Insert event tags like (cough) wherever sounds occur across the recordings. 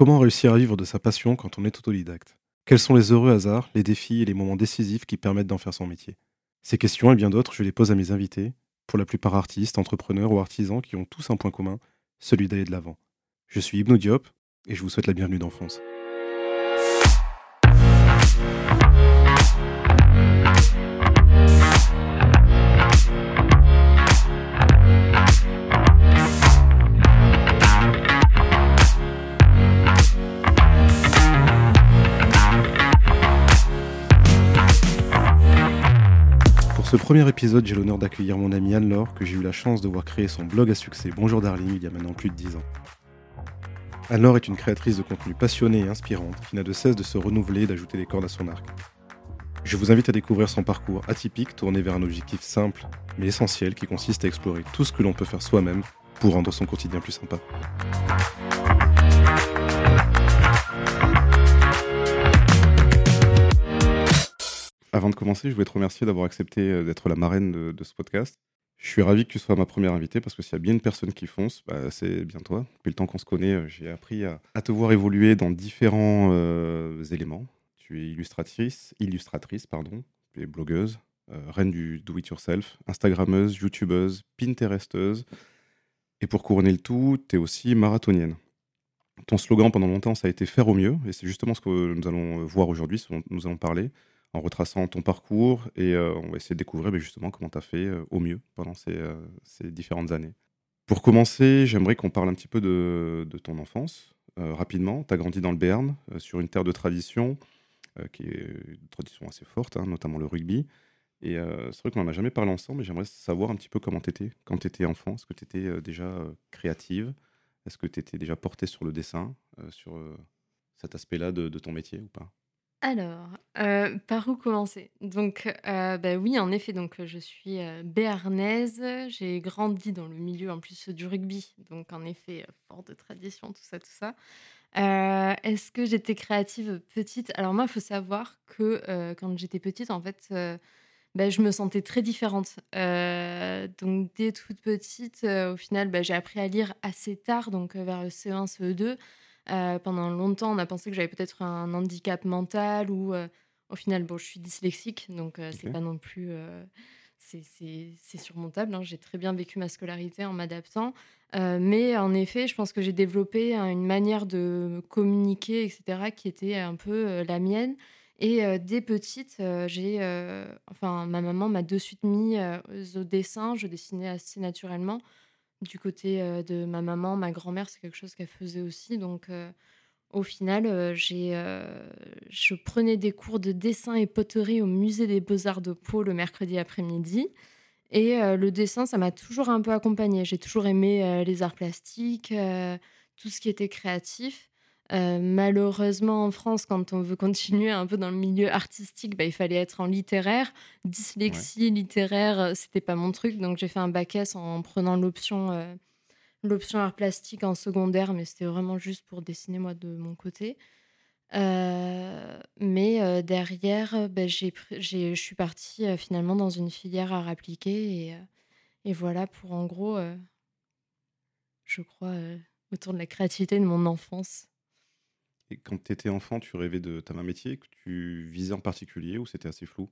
Comment réussir à vivre de sa passion quand on est autodidacte? Quels sont les heureux hasards, les défis et les moments décisifs qui permettent d'en faire son métier? Ces questions et bien d'autres, je les pose à mes invités, pour la plupart artistes, entrepreneurs ou artisans qui ont tous un point commun, celui d'aller de l'avant. Je suis Ibn Diop et je vous souhaite la bienvenue dans ce premier épisode, j'ai l'honneur d'accueillir mon ami Anne-Laure, que j'ai eu la chance de voir créer son blog à succès Bonjour Darling il y a maintenant plus de 10 ans. Anne-Laure est une créatrice de contenu passionnée et inspirante qui n'a de cesse de se renouveler et d'ajouter des cordes à son arc. Je vous invite à découvrir son parcours atypique tourné vers un objectif simple mais essentiel qui consiste à explorer tout ce que l'on peut faire soi-même pour rendre son quotidien plus sympa. Avant de commencer, je voulais te remercier d'avoir accepté euh, d'être la marraine de, ce podcast. Je suis ravi que tu sois ma première invitée parce que s'il y a bien une personne qui fonce, bah, c'est bien toi. Depuis le temps qu'on se connaît, euh, j'ai appris à, te voir évoluer dans différents euh, éléments. Tu es illustratrice, illustratrice pardon, tu es blogueuse, reine du do-it-yourself, Instagrammeuse, YouTubeuse, Pinteresteuse. Et pour couronner le tout, tu es aussi marathonienne. Ton slogan pendant longtemps, ça a été faire au mieux. Et c'est justement ce que nous allons voir aujourd'hui, ce dont nous allons parler en retraçant ton parcours et euh, on va essayer de découvrir ben, justement comment tu as fait euh, au mieux pendant euh, ces, différentes années. Pour commencer, j'aimerais qu'on parle un petit peu de, ton enfance rapidement. Tu as grandi dans le Béarn, sur une terre de tradition, qui est une tradition assez forte, hein, notamment le rugby. Et c'est vrai qu'on n'en a jamais parlé ensemble, mais j'aimerais savoir un petit peu comment tu étais quand tu étais enfant. Est-ce que tu étais déjà créative? Est-ce que tu étais déjà portée sur le dessin, sur cet aspect-là de ton métier ou pas? Alors, euh, par où commencer? Donc, euh, bah, oui, en effet, donc, je suis, euh, béarnaise. J'ai grandi dans le milieu, en plus, du rugby, donc en effet, fort de tradition, tout ça, tout ça. est-ce que j'étais créative, petite? Alors moi, il faut savoir que, quand j'étais petite, en fait, bah, je me sentais très différente. donc dès toute petite, au final, bah, j'ai appris à lire assez tard, donc, vers le CE1, CE2. Euh, pendant longtemps, on a pensé que j'avais peut-être un handicap mental ou euh, au final, bon, je suis dyslexique, donc euh, c'est pas non plus. c'est surmontable. Hein. J'ai très bien vécu ma scolarité en m'adaptant. mais en effet, je pense que j'ai développé une manière de communiquer, etc., qui était un peu la mienne. Et dès petite, j'ai, enfin, ma maman m'a de suite mis au dessin. Je dessinais assez naturellement. Du côté, de ma maman, ma grand-mère, c'est quelque chose qu'elle faisait aussi. Donc au final, j'ai, je prenais des cours de dessin et poterie au musée des beaux-arts de Pau le mercredi après-midi. Et le dessin, ça m'a toujours un peu accompagnée. J'ai toujours aimé, les arts plastiques, tout ce qui était créatif euh, malheureusement, en France, quand on veut continuer un peu dans le milieu artistique, bah, il fallait être en littéraire. Dyslexie, littéraire, euh, c'était pas mon truc. Donc, j'ai fait un bac S en prenant l'option euh, l'option art plastique en secondaire, mais c'était vraiment juste pour dessiner moi de mon côté. mais derrière, bah, je suis partie finalement dans une filière art appliqué et, et voilà pour en gros, je crois, autour de la créativité de mon enfance. Et quand tu étais enfant, tu rêvais de ta main métier que tu visais en particulier ou c'était assez flou?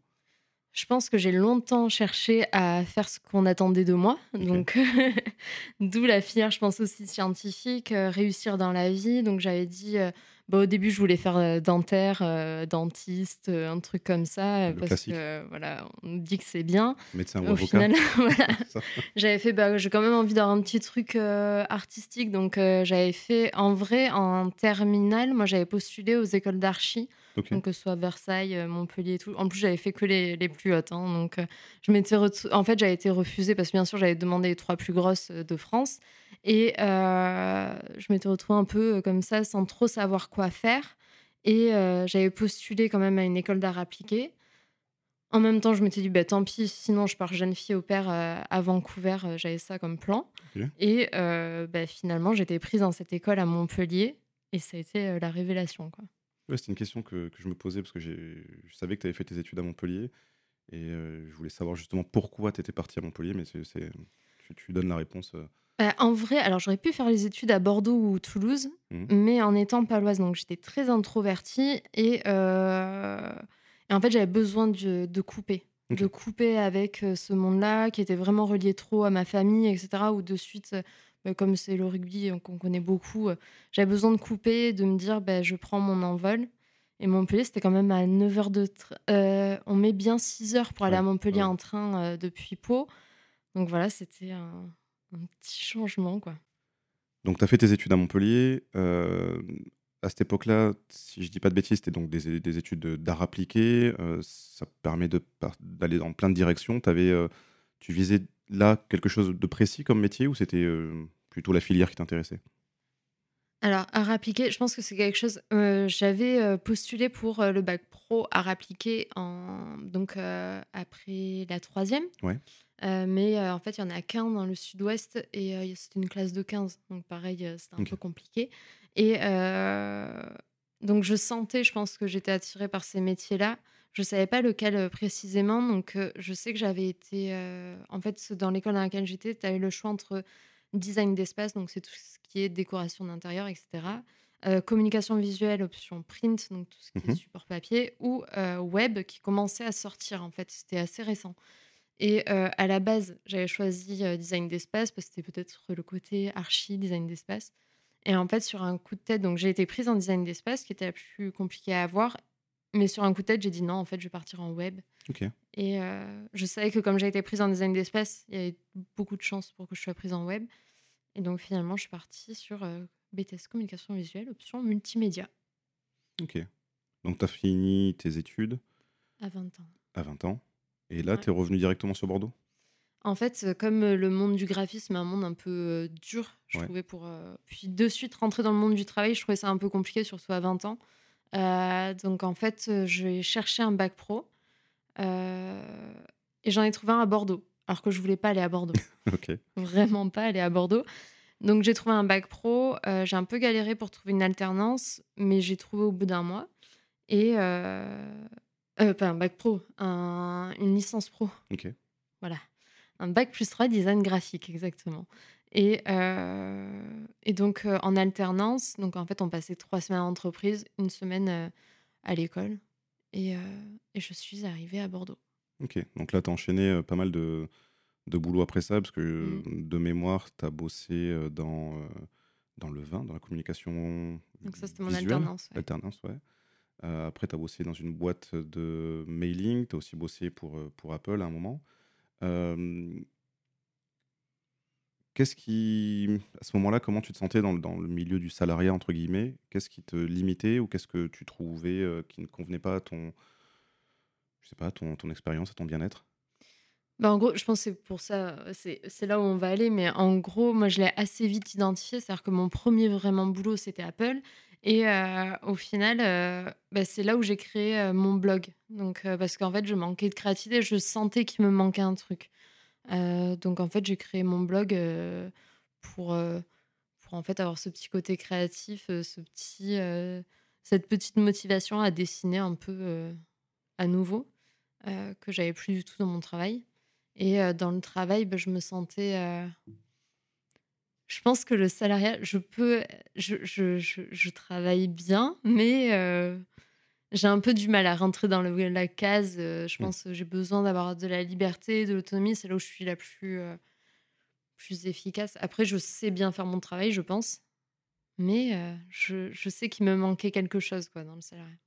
Je pense que j'ai longtemps cherché à faire ce qu'on attendait de moi. Donc, (laughs) d'où la filière, je pense aussi scientifique, euh, réussir dans la vie. Donc, j'avais dit, euh, bah, au début, je voulais faire euh, dentaire, dentiste, un truc comme ça, parce que voilà, on dit que c'est bien. Médecin ou au final, (laughs) (laughs) j'avais fait, bah, j'ai quand même envie d'avoir un petit truc artistique. Donc, j'avais fait, en vrai, en terminale, moi, j'avais postulé aux écoles d'archi. Donc, que ce soit Versailles, euh, Montpellier et tout. En plus, j'avais fait que les, les plus hautes. Hein, donc, euh, je m'étais en fait, j'avais été refusée parce que bien sûr, j'avais demandé les trois plus grosses euh, de France. Et je m'étais retrouvée un peu comme ça, sans trop savoir quoi faire. Et j'avais postulé quand même à une école d'art appliqué. En même temps, je m'étais dit, bah, tant pis, sinon je pars jeune fille au père à Vancouver, j'avais ça comme plan. Et bah, finalement, j'étais prise dans cette école à Montpellier et ça a été la révélation. Quoi. Ouais, c'était une question que, que je me posais parce que je savais que tu avais fait tes études à Montpellier et euh, je voulais savoir justement pourquoi tu étais parti à Montpellier, mais c'est, tu, tu, donnes la réponse euh, Bah, en vrai, alors j'aurais pu faire les études à Bordeaux ou Toulouse, Mmh. mais en étant paloise, donc j'étais très introvertie et, et en fait, j'avais besoin de de couper. De couper avec, ce monde-là qui était vraiment relié trop à ma famille et cetera, où de suite, comme c'est le rugby, qu'on connaît beaucoup, heu, j'avais besoin de couper, de me dire: «Beh, je prends mon envol» et Montpellier, c'était quand même à 9 heures de tr heu, on met bien 6 heures pour aller Ouais, à Montpellier ouais. en train, heu, depuis Pau. Donc voilà, c'était un un petit changement, quoi. Donc tu as fait tes études à Montpellier, à cette époque-là, si je dis pas de bêtises, c'était donc des études de d'art appliqué, ça permet d'aller dans plein de directions. Avais, tu visais là quelque chose de précis comme métier ou c'était, heu, plutôt la filière qui t'intéressait? Alors, art appliqué, je pense que c'est quelque chose heu, j'avais, heu, postulé pour, le bac pro art appliqué en donc, après la troisième, Ouais. mais, en fait, il y en a qu'un dans le sud-ouest et c'était une classe de 15 donc pareil, c'était un peu compliqué et donc je sentais, je pense que j'étais attirée par ces métiers-là. Je savais pas lequel, précisément donc, je sais que j'avais été, en fait, dans l'école dans laquelle j'étais, tu avais le choix entre design d'espace, donc c'est tout ce qui est décoration d'intérieur et cetera, heu, communication visuelle option print, donc tout ce qui Mmh est mh. support papier ou, web qui commençait à sortir, en fait, c'était assez récent et à la base, j'avais choisi, design d'espace parce que c'était peut-être le côté archi, design d'espace et en fait, sur un coup de tête donc j'ai été prise en design d'espace qui était la plus compliquée à avoir, mais sur un coup de tête, j'ai dit: «Non, en fait, je vais partir en web» et heu, je savais que comme j'ai été prise en design d'espace, il y avait beaucoup de chances pour que je sois prise en web et donc finalement, je suis partie sur, heu, BTS communication visuelle option multimédia. OK. Donc tu as fini tes études À 20 ans. à 20 ans et là, Ouais. tu es revenue directement sur Bordeaux? En fait, heu, comme, le monde du graphisme est un monde un peu, dur, je Ouais. trouvais pour, puis de suite rentrer dans le monde du travail, je trouvais ça un peu compliqué, surtout à 20 ans, heu, donc en fait, heu, j'ai cherché un bac pro, heu et j'en ai trouvé un à Bordeaux, alors que je voulais pas aller à Bordeaux. (laughs) Vraiment pas aller à Bordeaux, donc j'ai trouvé un bac pro, j'ai un peu galéré pour trouver une alternance, mais j'ai trouvé au bout d'un mois et pas un bac pro, un une licence pro. Voilà, un bac+3 design graphique, exactement et heu et donc, heu, en alternance, donc en fait, on passait 3 semaines en entreprise, 1 semaine, heu, à l'école et et je suis arrivée à Bordeaux. OK, donc là, tu as enchaîné, pas mal de de boulot après ça parce que, Mmh. de mémoire, tu as bossé, dans, dans le vin, dans la communication Donc ça, c'était mon alternance, ouais. Alternance, ouais, après tu as bossé dans une boîte de mailing, tu as aussi bossé pour, pour Apple à un moment, qu'est-ce qui à ce moment-là, comment tu te sentais dans le milieu du «salariat» entre guillemets? Qu'est-ce qui te limitait ou qu'est-ce que tu trouvais, heu, qui ne convenait pas à ton je sais pas, ton expérience, à ton bien-être? Bah, en gros, je pense c'est pour ça, c'est là où on va aller, mais en gros, moi, je l'ai assez vite identifié. C'est-à-dire que mon 1er vraiment boulot, c'était Apple et heu, au final, heu, bah, c'est là où j'ai créé, mon blog. Donc parce qu'en fait, je manquais de créativité, je sentais qu'il me manquait un truc, donc en fait, j'ai créé mon blog, heu, pour, heu, pour en fait, avoir ce petit côté créatif, ce petit, cette petite motivation à dessiner un peu, à nouveau, que j'avais plus du tout dans mon travail. Et dans le travail, bah, je me sentais, je pense que le salariat, je peux je je je travaille bien, mais j'ai un peu du mal à rentrer dans le la case, heu, je Mmh. pense, j'ai besoin d'avoir de la liberté, de l'autonomie, c'est là où je suis la plus, heu, plus efficace. Après, je sais bien faire mon travail, je pense, mais je je sais qu'il me manquait quelque chose, quoi, dans le salariat.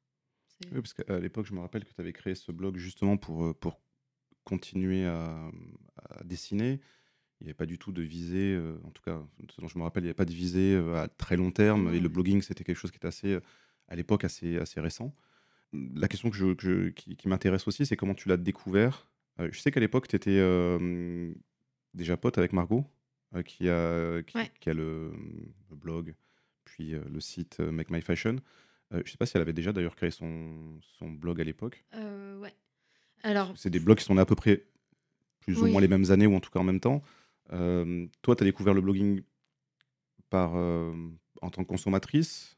Oui, parce qu'à l'époque, je me rappelle que tu avais créé ce blog justement pour, pour continuer à, mmh, à dessiner. Il y avait pas du tout de visée, en tout cas, ce dont je me rappelle, il y avait pas de visée, à très long terme et le ouais. blogging, c'était quelque chose qui était assez, à l'époque, assez assez récent. La question que je que je qui qui m'intéresse aussi, c'est comment tu l'as découvert? Heu, je sais qu'à l'époque, tu étais, hem, déjà pote avec Margot, heu, qui a qui Ouais. qui a le, le blog, puis, le site, Make My Fashion. Je sais pas si elle avait déjà d'ailleurs créé son son blog à l'époque? Ouais. Alors c'est des blogs qui sont nés à peu près, plus ou moins les mêmes années ou en tout cas en même temps. Toi, tu as découvert le blogging par, en tant que consommatrice,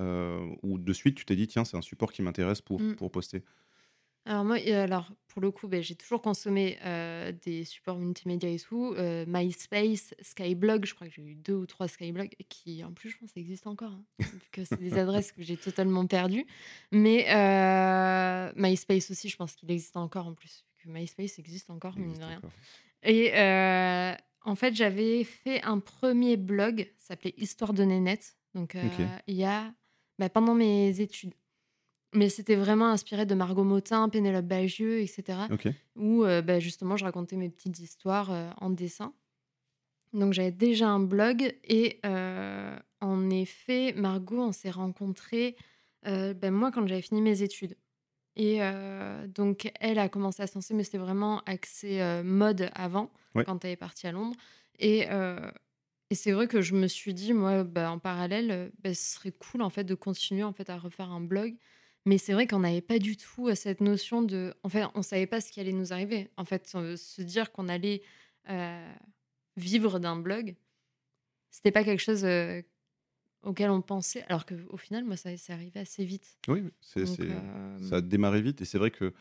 heu, ou de suite tu t'es dit: «Tiens, c'est un support qui m'intéresse pour Mmh. pour poster»? Alors moi, alors pour le coup, ben, j'ai toujours consommé des supports multimédia et tout. MySpace, Skyblog, je crois que j'ai eu deux ou trois Skyblog qui, en plus, je pense, existent encore. Hein, (laughs) que c'est des adresses que j'ai totalement perdues. Mais MySpace aussi, je pense qu'il existe encore en plus. Que MySpace existe encore, mine de rien. Et en fait, j'avais fait un premier blog, s'appelait Histoire de Nénette. Donc, il y a bah, pendant mes études. Mais c'était vraiment inspiré de Margot Motin, Pénélope Bagieux, etc. Où euh, bah, justement, je racontais mes petites histoires euh, en dessin. Donc j'avais déjà un blog et euh, en effet, Margot, on s'est rencontrés ben, moi quand j'avais fini mes études. Et donc elle a commencé à se lancer, mais c'était vraiment axé mode avant, quand elle est partie à Londres. Et, et c'est vrai que je me suis dit, moi, ben, en parallèle, ce serait cool en fait de continuer en fait à refaire un blog mais c'est vrai qu'on n'avait pas du tout euh, cette notion de. En fait, on savait pas ce qui allait nous arriver. En fait, euh, se dire qu'on allait euh, vivre d'un blog, c'était pas quelque chose auquel on pensait. Alors qu'au final, moi, ça s'est arrivé assez vite. Oui, c'est, ça a démarré vite. Et c'est vrai que,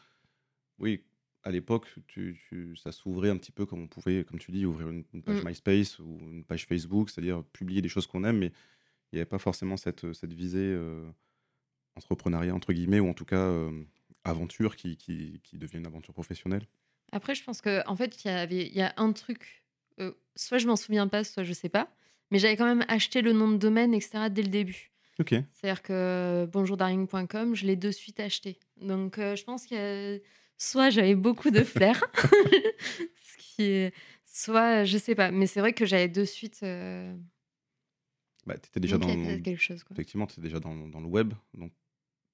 oui, à l'époque, tu, ça s'ouvrait un petit peu comme on pouvait, comme tu dis, ouvrir une, page mmh. MySpace ou une page Facebook, c'est-à-dire publier des choses qu'on aime, mais il n'y avait pas forcément cette, cette visée entrepreneuriat, entre guillemets, ou en tout cas euh, aventure qui, qui, qui, devient une aventure professionnelle Après, je pense qu'en en fait, il y, y a un truc, euh, soit je m'en souviens pas, soit je sais pas, mais j'avais quand même acheté le nom de domaine, etc., dès le début. Ok. C'est-à-dire que bonjourdarling.com, je l'ai de suite acheté. Donc, euh, je pense que soit j'avais beaucoup de flair, (laughs) (laughs) ce qui est... soit je sais pas, mais c'est vrai que j'avais de suite. Bah, étais déjà dans quelque chose, effectivement, tu étais déjà dans, dans, le web, donc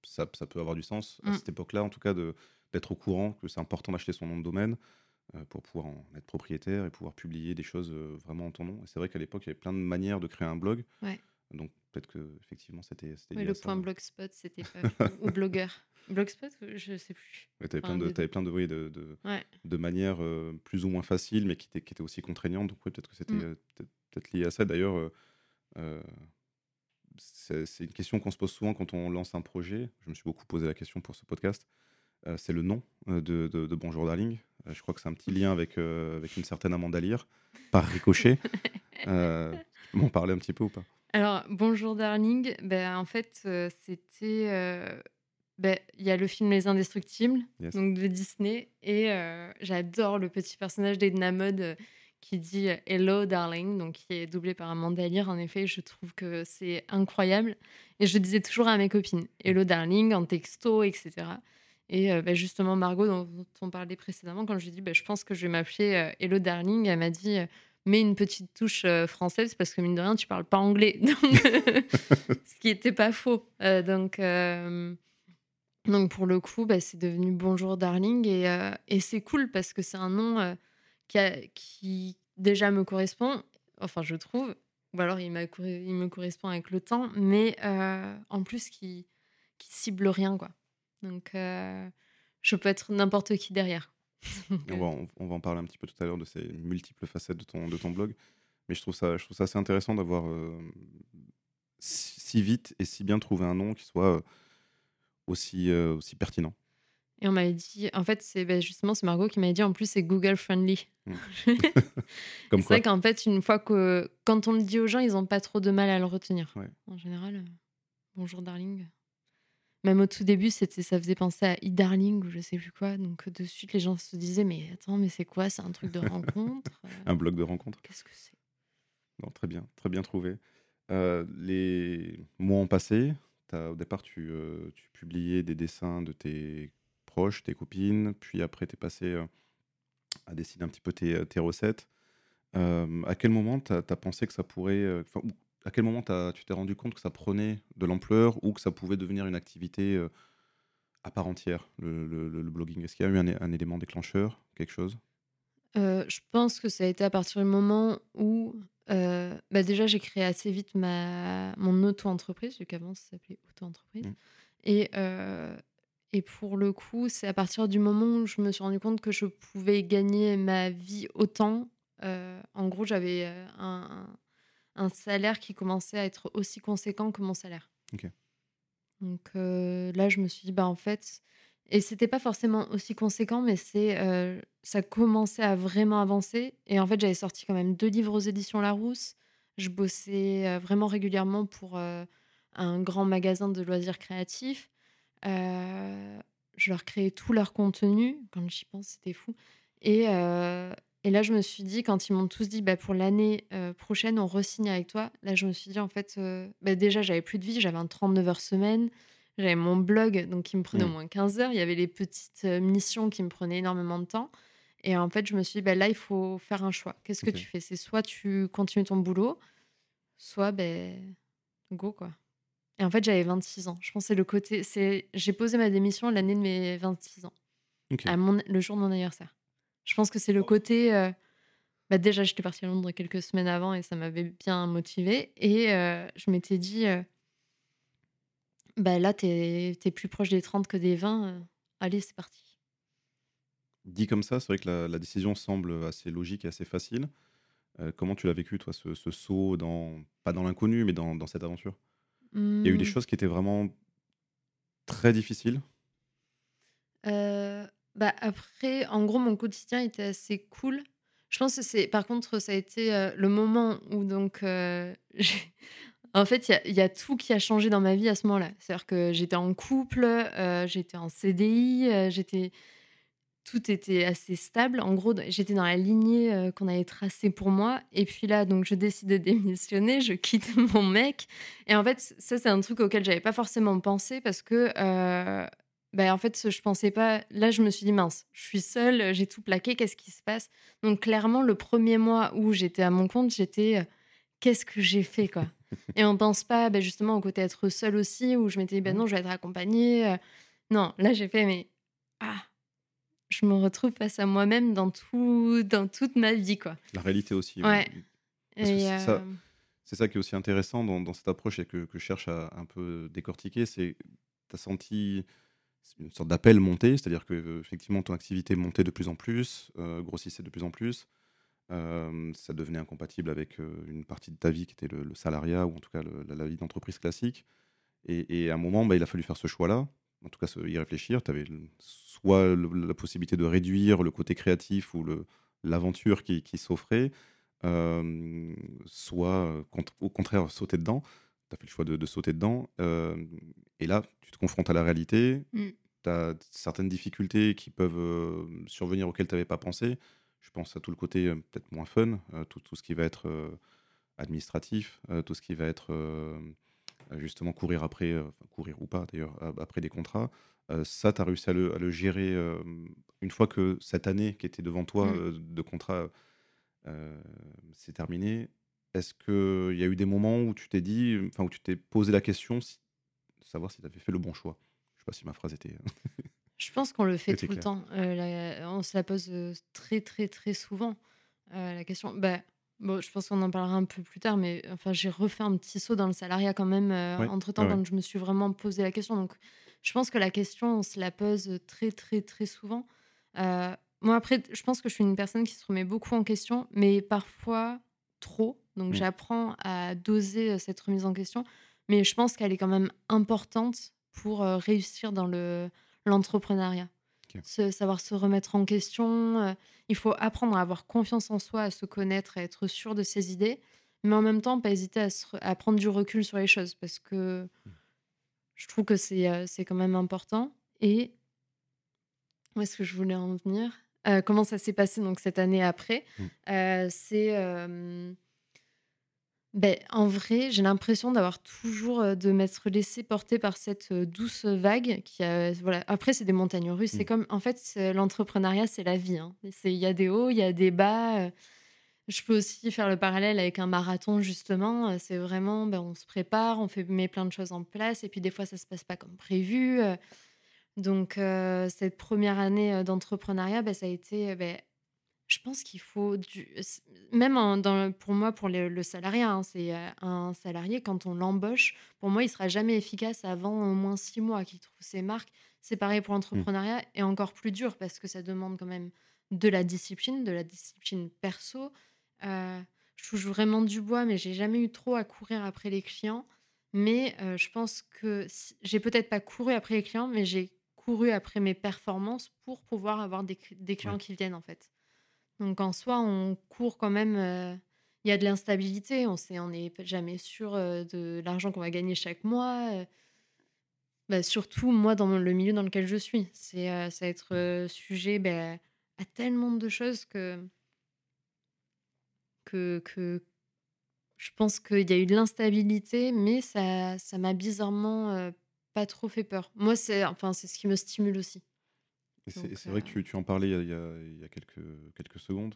ça, ça, peut avoir du sens à mmh. cette époque-là, en tout cas, d'être au courant que c'est important d'acheter son nom de domaine euh, pour pouvoir en être propriétaire et pouvoir publier des choses euh, vraiment en ton nom. Et c'est vrai qu'à l'époque, il y avait plein de manières de créer un blog. Donc peut-être que effectivement c'était. Ouais, le point blogspot, c'était pas (laughs) ou blogueur. Blogspot, je sais plus. tu avais, plein de, avais plein de, de, de, de manières euh, plus ou moins faciles, mais qui étaient, aussi contraignantes. Donc peut-être que c'était mmh. peut-être lié à ça. D'ailleurs, c'est une question qu'on se pose souvent quand on lance un projet. Je me suis beaucoup posé la question pour ce podcast. Euh, c'est le nom euh, de, de, Bonjour Darling. Euh, je crois que c'est un petit lien avec, avec une certaine Amanda Lear, par ricochet. (laughs) tu m'en parler un petit peu ou pas? Alors, Bonjour Darling, ben, en fait, c'était. Ben, il y a le film Les Indestructibles, donc de Disney, et j'adore le petit personnage d'Edna Mode qui dit Hello Darling, donc qui est doublé par Amanda Lear. En effet, je trouve que c'est incroyable. Et je disais toujours à mes copines Hello Darling en texto, etc. Et euh, bah, justement, Margot, dont, on parlait précédemment, quand je lui ai dit bah, Je pense que je vais m'appeler euh, Hello Darling, elle m'a dit Mets une petite touche euh, française parce que mine de rien, tu parles pas anglais. (laughs) ce qui n'était pas faux. donc. Donc pour le coup, bah, c'est devenu Bonjour Darling et, c'est cool parce que c'est un nom qui, déjà me correspond, enfin je trouve, ou alors il, il me correspond avec le temps, mais euh, en plus qui, qui cible rien. quoi. Donc euh, je peux être n'importe qui derrière. (laughs) on, va, on, va, en parler un petit peu tout à l'heure de ces multiples facettes de ton, de ton blog, mais je trouve ça, je trouve ça assez intéressant d'avoir euh, si, vite et si bien trouvé un nom qui soit aussi, aussi pertinent. Et on m'avait dit, en fait, c'est ben, justement, c'est Margot qui m'avait dit, en plus, c'est Google friendly. (laughs) Mmh. c'est vrai qu'en fait, une fois que, quand on le dit aux gens, ils n'ont pas trop de mal à le retenir. En général, euh, bonjour darling. Même au tout début, c'était, ça faisait penser à e-darling ou je sais plus quoi. Donc de suite, les gens se disaient, mais attends, mais c'est quoi? C'est un truc de (laughs) rencontre euh? Un blog de rencontre Qu'est-ce que c'est? Non, très bien, très bien trouvé. Euh, les mois ont passé. As, au départ, tu, tu publiais des dessins de tes proches, tes copines, puis après tu es passé euh, à dessiner un petit peu tes, tes recettes. Euh, à quel moment tu as, pensé que ça pourrait... Euh, à quel moment tu t'es rendu compte que ça prenait de l'ampleur ou que ça pouvait devenir une activité à part entière, le, le, blogging? Est-ce qu'il y a eu un, élément déclencheur, quelque chose? Je pense que ça a été à partir du moment où bah déjà j'ai créé assez vite ma, mon auto-entreprise, vu qu'avant ça s'appelait auto-entreprise. Mmh. Et, et pour le coup, c'est à partir du moment où je me suis rendu compte que je pouvais gagner ma vie autant. Euh, en gros, j'avais euh, un, un, salaire qui commençait à être aussi conséquent que mon salaire. Donc euh, là, je me suis dit, bah, en fait, Et c'était pas forcément aussi conséquent, mais c'est, heu, ça commençait à vraiment avancer et en fait, j'avais sorti quand même 2 livres aux éditions Larousse. Je bossais, heu, vraiment régulièrement pour, un grand magasin de loisirs créatifs. Je leur créais tout leur contenu. Quand j'y pense, c'était fou et et là, je me suis dit quand ils m'ont tous dit: «Bah, pour l'année, heu, prochaine, on re-signe avec toi». Là, je me suis dit en fait, heu, bah, déjà, j'avais plus de vie, j'avais un 39 heures semaine. J'avais mon blog, donc qui me prenait au Mmh. moins 15 heures. Il y avait les petites, heu, missions qui me prenaient énormément de temps et en fait, je me suis dit: «Bah, là, il faut faire un choix. Qu'est-ce que tu fais? C'est soit tu continues ton boulot, soit, beh, go, quoi» et en fait, j'avais 26 ans. Je pense que c'est le côté c'est j'ai posé ma démission l'année de mes 26 ans, à mon le jour de mon anniversaire. Je pense que c'est le côté, heu, bah, déjà, j'étais partie à Londres quelques semaines avant et ça m'avait bien motivée et heu, je m'étais dit, heu bah, là, tu es plus proche des 30 que des 20, heu, allez, c'est parti. Dit comme ça, c'est vrai que la la décision semble, assez logique et assez facile. Comment tu l'as vécu toi, ce ce saut dans pas dans l'inconnu, mais dans dans cette aventure? Il y a eu des Mmh, choses qui étaient vraiment très difficiles? Bah, après, en gros, mon quotidien était assez cool. Je pense que c'est par contre, ça a été, le moment où donc, (laughs) j'ai en fait, il y a tout qui a changé dans ma vie à ce moment-là. C'est-à-dire que j'étais en couple, j'étais en CDI, j'étais Tout était assez stable. En gros, j'étais dans la lignée, qu'on avait tracée pour moi et puis là, donc je décide de démissionner, je quitte mon mec et en fait, ça, c'est un truc auquel j'avais pas forcément pensé parce que, bah, en fait, je pensais pas là, je me suis dit: «Mince, je suis seule, j'ai tout plaqué, qu'est-ce qui se passe?» donc clairement, le premier mois où j'étais à mon compte, j'étais, «Qu'est-ce que j'ai fait, quoi?» (laughs) et on pense pas, bah, justement au côté être seule aussi où je m'étais dit: «Bah, Ouais. non, je vais être accompagnée», non, là, j'ai fait: «Mais ah!» Je me retrouve face à moi-même dans tout dans toute ma vie, quoi. La réalité aussi. Ouais c'est ça hem, c'est ça qui est aussi intéressant dans dans cette approche et que que je cherche à un peu décortiquer, c'est tu as senti une sorte d'appel monter, c'est-à-dire que, heu, effectivement ton activité montait de plus en plus, heu, grossissait de plus en plus. Hem, ça devenait incompatible avec, une partie de ta vie qui était le salariat ou en tout cas la vie d'entreprise classique et à un moment, bah, il a fallu faire ce choix-là, en tout cas y réfléchir. Tu avais soit la possibilité de réduire le côté créatif ou l'aventure qui s'offrait, soit, au contraire sauter dedans. Tu as fait le choix de de sauter dedans, et là, tu te confrontes à la réalité. mmh, Tu as certaines difficultés qui peuvent, heu, survenir auxquelles tu avais pas pensé. Je pense à tout le côté, heu, peut-être moins fun, heu, tout tout ce qui va être, administratif, tout ce qui va être, justement courir après, courir ou pas d'ailleurs, après des contrats. Ça, tu as réussi à le à le gérer, une fois que cette année qui était devant toi, mmh. de contrat, s'est terminée. Est-ce qu'il y a eu des moments où tu t'es dit, enfin où tu t'es posé la question si savoir si tu avais fait le bon choix? Je sais pas si ma phrase était, (laughs) Je pense qu'on le fait tout le temps. La on se la pose, heu, très, très, très souvent, heu, la question. Bah, bon, je pense qu'on en parlera un peu plus tard, mais enfin, j'ai refait un petit saut dans le salariat quand même, Ouais, entre-temps, ouais. quand je me suis vraiment posé la question. Donc je pense que la question, on se la pose, très, très, très souvent. Moi, après, je pense que je suis une personne qui se remet beaucoup en question, mais parfois trop. Donc Mmh. j'apprends à doser, cette remise en question, mais je pense qu'elle est quand même importante pour, heu, réussir dans le L'entrepreneuriat. Se savoir se remettre en question, heu, il faut apprendre à avoir confiance en soi, à se connaître, à être sûr de ses idées, mais en même temps, pas hésiter à se re à prendre du recul sur les choses parce que Mmh. je trouve que c'est, c'est quand même important et où est-ce que je voulais en venir? Heu, comment ça s'est passé donc cette année après? Mmh. Heu, c'est, Beh, en vrai, j'ai l'impression d'avoir toujours, heu, de m'être laissée porter par cette, heu, douce vague qui a voilà. Après, c'est des montagnes russes. C'est Mmh. comme en fait, l'entrepreneuriat, c'est la vie, hein. Il y a des hauts, il y a des bas. Je peux aussi faire le parallèle avec un marathon justement, c'est vraiment, ben, on se prépare, on fait met plein de choses en place et puis des fois, ça se passe pas comme prévu. Donc cette première année, d'entrepreneuriat, bah, ça a été, beh je pense qu'il faut du même en dans le pour moi, pour le le salariat, hein, c'est, heu, un salarié quand on l'embauche, pour moi, il sera jamais efficace avant au moins 6 mois, qu'il trouve ses marques. C'est pareil pour Mmh. l'entrepreneuriat et encore plus dur parce que ça demande quand même de la discipline, de la discipline perso. Heu, je touche vraiment du bois, mais j'ai jamais eu trop à courir après les clients. Mais, heu, je pense que si j'ai peut-être pas couru après les clients, mais j'ai couru après mes performances pour pouvoir avoir des, des clients qui viennent, en fait. Donc, en soi, on court quand même. euh, Il y a de l'instabilité, on sait, on n'est jamais sûr euh, de l'argent qu'on va gagner chaque mois. euh. Bah, surtout, moi, dans le milieu dans lequel je suis, c'est ça être sujet bah, à tellement de choses que, que, que je pense qu'il y a eu de l'instabilité, mais ça ça m'a bizarrement pas trop fait peur. Moi, c'est enfin, c'est ce qui me stimule aussi. C'est vrai que tu, tu en parlais il y a, il y quelques, quelques secondes.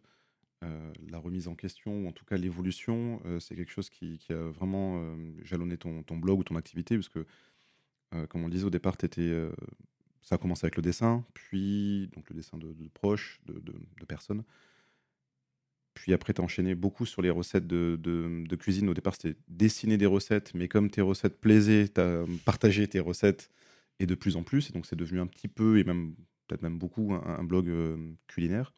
Euh, la remise en question, ou en tout cas l'évolution, euh, c'est quelque chose qui, qui a vraiment euh, jalonné ton, ton blog ou ton activité, parce que, comme on le disait au départ, ça a commencé avec le dessin, puis donc le dessin de, de proches, de, de- de personnes. Puis après, tu as enchaîné beaucoup sur les recettes de cuisine. Au départ, c'était dessiner des recettes, mais comme tes recettes plaisaient, tu as partagé tes recettes et de plus en plus. Et donc, c'est devenu un petit peu, et même peut-être même beaucoup, un, un blog euh, culinaire.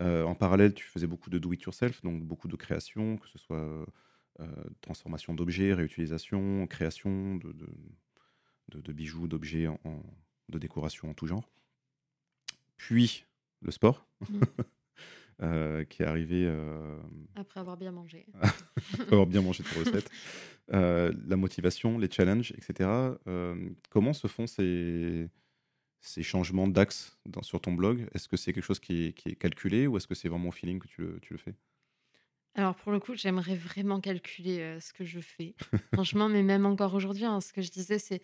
Euh, en parallèle, tu faisais beaucoup de do-it-yourself, donc beaucoup de création, que ce soit euh, transformation d'objets, réutilisation, création de, de- de- de bijoux, d'objets, en- en- de décoration en tout genre. Puis, le sport, Mm. (laughs) euh, qui est arrivé euh, Après avoir bien mangé. (laughs) après avoir bien mangé tes recettes. Euh, la motivation, les challenges, etc. Comment se font ces, ces changements d'axe sur ton blog Est-ce que c'est quelque chose qui est, qui est calculé ou est-ce que c'est vraiment au feeling que tu le, tu le fais? Alors pour le coup, j'aimerais vraiment calculer euh, ce que je fais. (laughs) Franchement, mais même encore aujourd'hui, hein, ce que je disais, c'est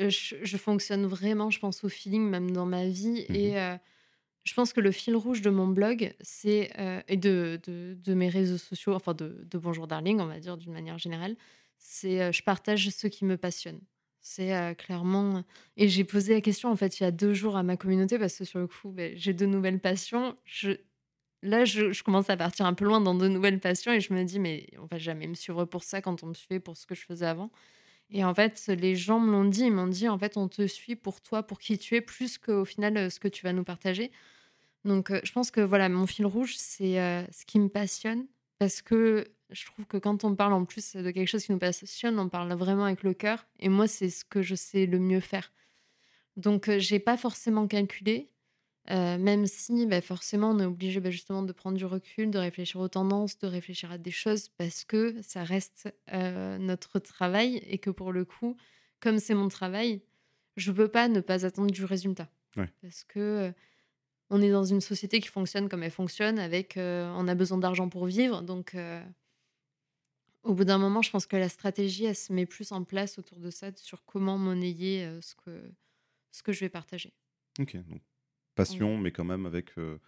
euh, je, je fonctionne vraiment, je pense, au feeling, même dans ma vie. Mhm. Et euh, je pense que le fil rouge de mon blog, c'est euh, et de, de, de mes réseaux sociaux, enfin de, de Bonjour Darling, on va dire d'une manière générale, c'est je partage ce qui me passionne. C'est clairement. Et j'ai posé la question en fait il y a deux jours à ma communauté parce que sur le coup, j'ai de nouvelles passions. Je, là, je, commence à partir un peu loin dans de nouvelles passions et je me dis, mais on va jamais me suivre pour ça quand on me suivait pour ce que je faisais avant. Et en fait, les gens me l'ont dit, ils m'ont dit, en fait, on te suit pour toi, pour qui tu es, plus qu'au final, ce que tu vas nous partager. Donc, je pense que voilà, mon fil rouge, c'est ce qui me passionne. Parce que je trouve que quand on parle en plus de quelque chose qui nous passionne, on parle vraiment avec le cœur. Et moi, c'est ce que je sais le mieux faire. Donc, euh, j'ai pas forcément calculé. Euh, même si bah, forcément on est obligé bah, justement de prendre du recul, de réfléchir aux tendances, de réfléchir à des choses parce que ça reste euh, notre travail et que pour le coup, comme c'est mon travail, je peux pas ne pas attendre du résultat. Ouais. Parce que euh, on est dans une société qui fonctionne comme elle fonctionne, avec on a besoin d'argent pour vivre, donc au bout d'un moment, je pense que la stratégie elle se met plus en place autour de ça, sur comment monnayer euh, ce que ce que je vais partager. Ok, donc passion, mais quand même avec euh,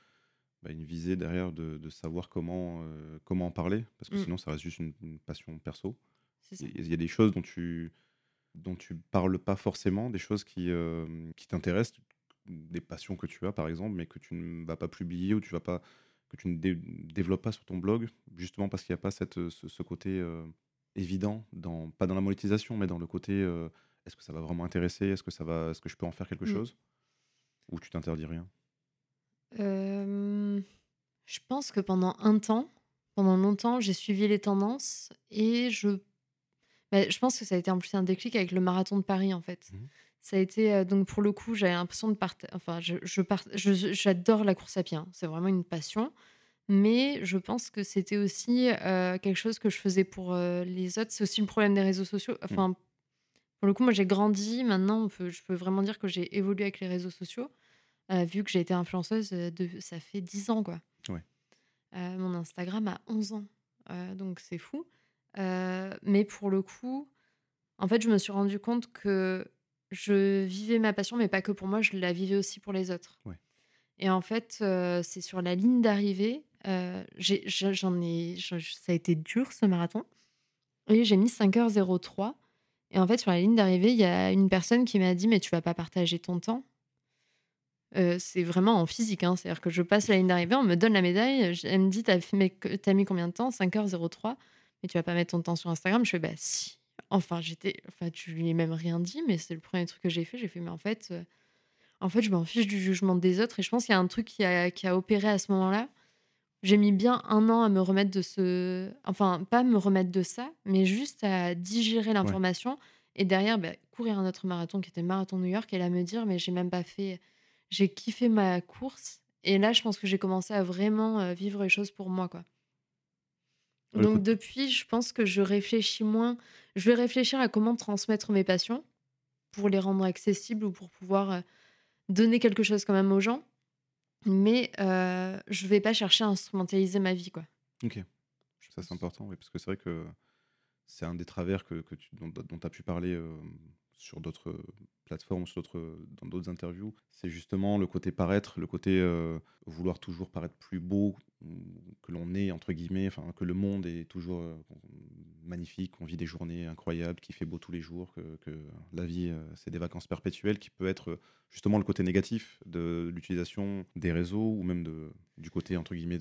bah, une visée derrière de, de savoir comment, euh, comment en parler, parce que Mm. sinon ça reste juste une, une passion perso. Il y a des choses dont tu dont tu parles pas forcément, des choses qui, qui t'intéressent, des passions que tu as par exemple, mais que tu ne vas pas publier ou tu vas pas que tu ne dé- développes pas sur ton blog, justement parce qu'il n'y a pas cette, ce, ce côté euh, évident, dans, pas dans la monétisation, mais dans le côté euh, est-ce que ça va vraiment intéresser, est-ce que ça va, est-ce que je peux en faire quelque Mm. chose, ou tu t'interdis rien? Euh, je pense que pendant un temps, pendant longtemps, j'ai suivi les tendances et je, bah, je pense que ça a été en plus un déclic avec le marathon de Paris en fait. Mhm. Ça a été euh, donc pour le coup, j'avais l'impression de partir. Enfin, je, je part- j'adore la course à pied, hein. c'est vraiment une passion. Mais je pense que c'était aussi euh, quelque chose que je faisais pour euh, les autres. C'est aussi le problème des réseaux sociaux. Enfin, pour le coup, moi j'ai grandi. Maintenant, on peut- je peux vraiment dire que j'ai évolué avec les réseaux sociaux. Euh, vu que j'ai été influenceuse, de, ça fait 10 ans, quoi. Ouais. Mon Instagram a 11 ans. Donc c'est fou. Mais pour le coup, en fait, je me suis rendu compte que je vivais ma passion, mais pas que pour moi, je la vivais aussi pour les autres. Ouais. Et en fait, euh, c'est sur la ligne d'arrivée. euh, j'en ai, ça a été dur ce marathon. Et j'ai mis 5h03. Et en fait, sur la ligne d'arrivée, il y a une personne qui m'a dit Mais tu vas pas partager ton temps Euh, C'est vraiment en physique. hein. C'est-à-dire que je passe la ligne d'arrivée, on me donne la médaille. Elle me dit t'as mis combien de temps? 5h03. Mais tu vas pas mettre ton temps sur Instagram Je fais Bah si. Enfin, j'étais. Enfin, tu lui ai même rien dit, mais c'est le premier truc que j'ai fait. J'ai fait Mais en fait. euh, En fait, je m'en fiche du jugement des autres. Et je pense qu'il y a un truc qui a, qui a opéré à ce moment-là. J'ai mis bien un an à me remettre de ce. Enfin, pas me remettre de ça, mais juste à digérer l'information Et derrière, bah, courir un autre marathon qui était marathon New York et là me dire, mais j'ai même pas fait, j'ai kiffé ma course. Et là, je pense que j'ai commencé à vraiment euh, vivre les choses pour moi, quoi. Donc depuis, je pense que je réfléchis moins. Je vais réfléchir à comment transmettre mes passions pour les rendre accessibles ou pour pouvoir euh, donner quelque chose quand même aux gens. Mais euh, je vais pas chercher à instrumentaliser ma vie, quoi. Ok. Ça, c'est important, oui, parce que c'est vrai que c'est un des travers que, que tu, dont tu as pu parler euh, sur d'autres plateformes, sur dans d'autres interviews. C'est justement le côté paraître, le côté euh, vouloir toujours paraître plus beau que l'on est, entre guillemets, enfin, que le monde est toujours euh, magnifique, qu'on vit des journées incroyables, qu'il fait beau tous les jours, que, que la vie, c'est des vacances perpétuelles, qui peut être justement le côté négatif de l'utilisation des réseaux ou même de, du côté, entre guillemets,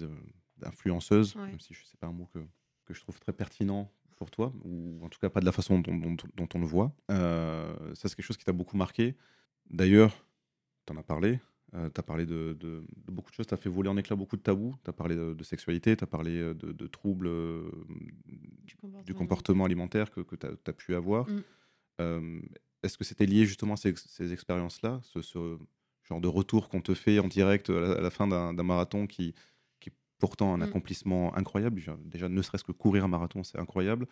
d'influenceuse, même si c'est pas un mot que, que je trouve très pertinent pour toi, ou en tout cas pas de la façon dont, on le voit. Euh, ça, c'est quelque chose qui t'a beaucoup marqué. D'ailleurs, tu en as parlé, euh, tu as parlé de, beaucoup de choses, tu as fait voler en éclat beaucoup de tabous, tu as parlé de, sexualité, tu as parlé euh, de, troubles du comportement, alimentaire que, que tu as, pu avoir. Mm. Est-ce que c'était lié justement à ces, expériences-là, ce, genre de retour qu'on te fait en direct à la fin d'un marathon qui, pourtant un mmh. accomplissement incroyable. Déjà, ne serait-ce que courir un marathon, c'est incroyable.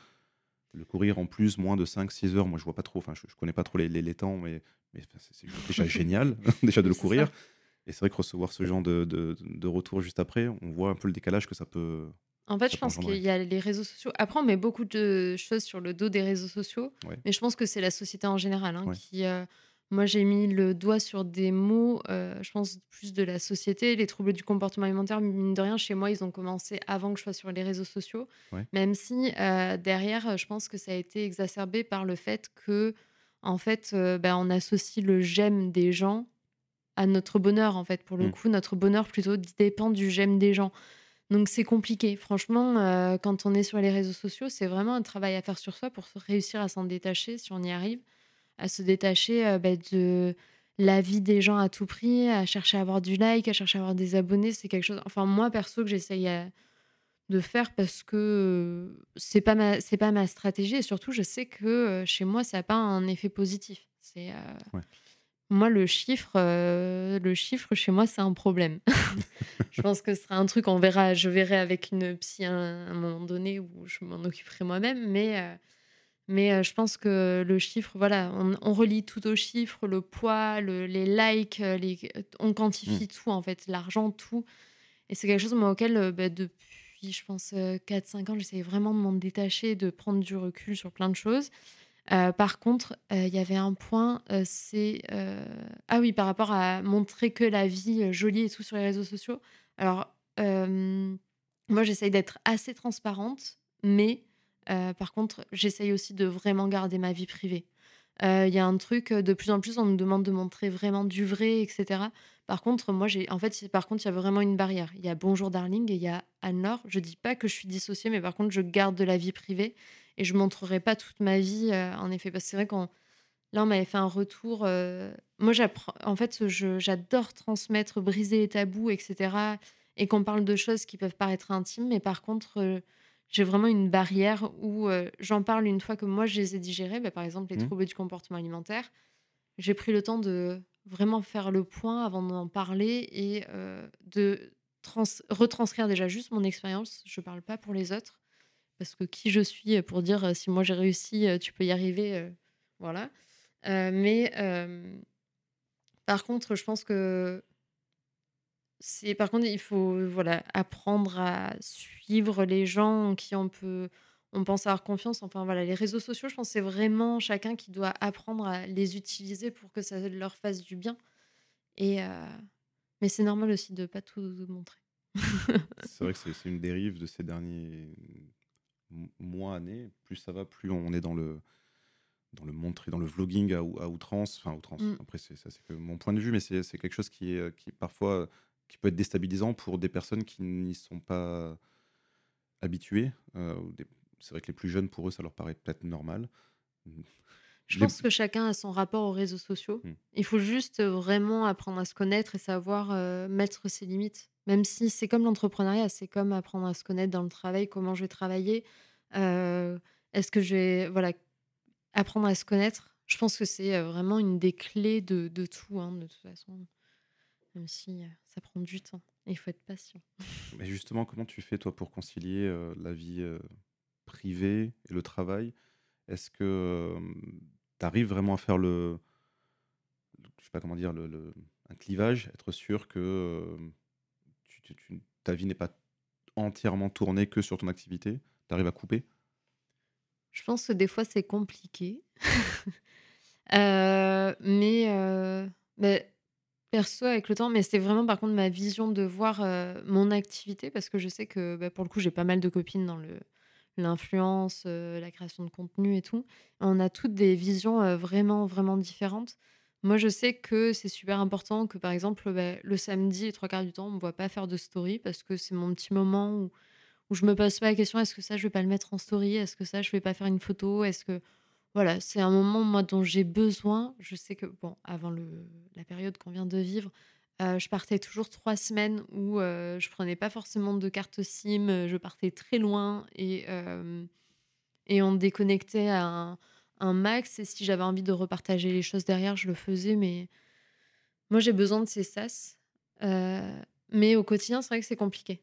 Le courir en plus, moins de 5-6 heures, moi je vois pas trop, enfin je, connais pas trop les, les, temps, mais, mais c'est déjà (laughs) génial, (laughs) déjà de le courir. Et c'est vrai que recevoir ce genre de, de, retour juste après, on voit un peu le décalage que ça peut. En fait, je pense qu'il y a les réseaux sociaux. Après, on met beaucoup de choses sur le dos des réseaux sociaux, mais je pense que c'est la société en général hein, qui. Euh, moi, j'ai mis le doigt sur des mots, euh, je pense, plus de la société. Les troubles du comportement alimentaire, mine de rien, chez moi, ils ont commencé avant que je sois sur les réseaux sociaux. Même si, euh, derrière, je pense que ça a été exacerbé par le fait que, en fait, euh, ben, on associe le j'aime des gens à notre bonheur, en fait. Pour le mmh. coup, notre bonheur, plutôt, dépend du j'aime des gens. Donc, c'est compliqué. Franchement, quand on est sur les réseaux sociaux, c'est vraiment un travail à faire sur soi pour réussir à s'en détacher, si on y arrive à se détacher euh, bah, de la vie des gens à tout prix, à chercher à avoir du like, à chercher à avoir des abonnés. C'est quelque chose, enfin, moi perso, que j'essaye euh, de faire parce que euh, c'est pas ma c'est pas ma stratégie et surtout je sais que chez moi ça n'a pas un effet positif c'est moi le chiffre le chiffre chez moi c'est un problème (laughs) je pense que ce sera un truc on verra je verrai avec une psy à un, moment donné où je m'en occuperai moi-même mais mais euh, je pense que le chiffre, voilà, on, relie tout au chiffre, le poids, les likes, euh, les, on quantifie mmh. tout, en fait, l'argent, tout. Et c'est quelque chose moi, auquel, euh, bah, depuis, je pense, 4-5 ans, j'essayais vraiment de m'en détacher, de prendre du recul sur plein de choses. par contre, il y avait un point, c'est... Ah oui, par rapport à montrer que la vie jolie et tout sur les réseaux sociaux. Alors, moi, j'essaye d'être assez transparente, mais euh, par contre, j'essaye aussi de vraiment garder ma vie privée. Euh, il y a un truc, de plus en plus, on me demande de montrer vraiment du vrai, etc. Par contre, moi, j'ai, en fait, par contre, il y a vraiment une barrière. Il y a Bonjour Darling et il y a Anne-Laure. Je dis pas que je suis dissociée, mais par contre, je garde de la vie privée et je montrerai pas toute ma vie, euh, en effet. Parce que c'est vrai qu'on, là, on m'avait fait un retour. moi, j'apprends, en fait, j'adore transmettre, briser les tabous, etc. Et qu'on parle de choses qui peuvent paraître intimes, mais par contre, j'ai vraiment une barrière où euh, j'en parle une fois que moi je les ai digérés, bah, par exemple les mmh. troubles du comportement alimentaire. J'ai pris le temps de vraiment faire le point avant d'en parler et euh, de retranscrire déjà juste mon expérience. Je ne parle pas pour les autres parce que qui je suis pour dire euh, si moi j'ai réussi, tu peux y arriver. voilà. mais par contre, je pense que c'est par contre, il faut voilà, apprendre à suivre les gens qui on peut on pense avoir confiance. Enfin voilà, les réseaux sociaux, je pense c'est vraiment chacun qui doit apprendre à les utiliser pour que ça leur fasse du bien. Et euh, mais c'est normal aussi de pas tout montrer. (laughs) c'est vrai que c'est une dérive de ces derniers mois, années. Plus ça va, plus on est dans le dans le montrer, dans le vlogging à, outrance. Enfin, outrance. Mmh. Après, c'est ça, c'est que mon point de vue, mais c'est quelque chose qui est qui parfois qui peut être déstabilisant pour des personnes qui n'y sont pas habituées. Euh, c'est vrai que les plus jeunes, pour eux, ça leur paraît peut-être normal. Je pense que chacun a son rapport aux réseaux sociaux. Hmm. Il faut juste vraiment apprendre à se connaître et savoir euh, mettre ses limites. Même si c'est comme l'entrepreneuriat, c'est comme apprendre à se connaître dans le travail, comment je vais travailler. Euh, est-ce que je vais. Voilà. apprendre à se connaître. Je pense que c'est vraiment une des clés de, de tout, hein, de toute façon. Même si ça prend du temps. Il faut être patient. (laughs) Mais justement, comment tu fais, toi, pour concilier la vie privée et le travail? Est-ce que tu arrives vraiment à faire le. Je sais pas comment dire, le, un clivage, être sûr que ta vie n'est pas entièrement tournée que sur ton activité? Tu arrives à couper? Je pense que des fois, c'est compliqué. (laughs) Euh, mais, euh, mais perso avec le temps, mais c'est vraiment par contre ma vision de voir euh, mon activité parce que je sais que bah, pour le coup j'ai pas mal de copines dans le l'influence, la création de contenu et tout. On a toutes des visions vraiment vraiment différentes. Moi, je sais que c'est super important que, par exemple, bah, le samedi, les trois quarts du temps, on ne voit pas faire de story parce que c'est mon petit moment où, où je me pose pas la question est-ce que ça, je vais pas le mettre en story? Est-ce que ça, je vais pas faire une photo? Est-ce que. Voilà, c'est un moment, moi, dont j'ai besoin. Je sais que, bon, avant la période qu'on vient de vivre, je partais toujours trois semaines où je prenais pas forcément de carte SIM, je partais très loin et, euh, et on déconnectait à un un max. Et si j'avais envie de repartager les choses derrière, je le faisais. Mais moi, j'ai besoin de ces sas. Mais au quotidien, c'est vrai que c'est compliqué.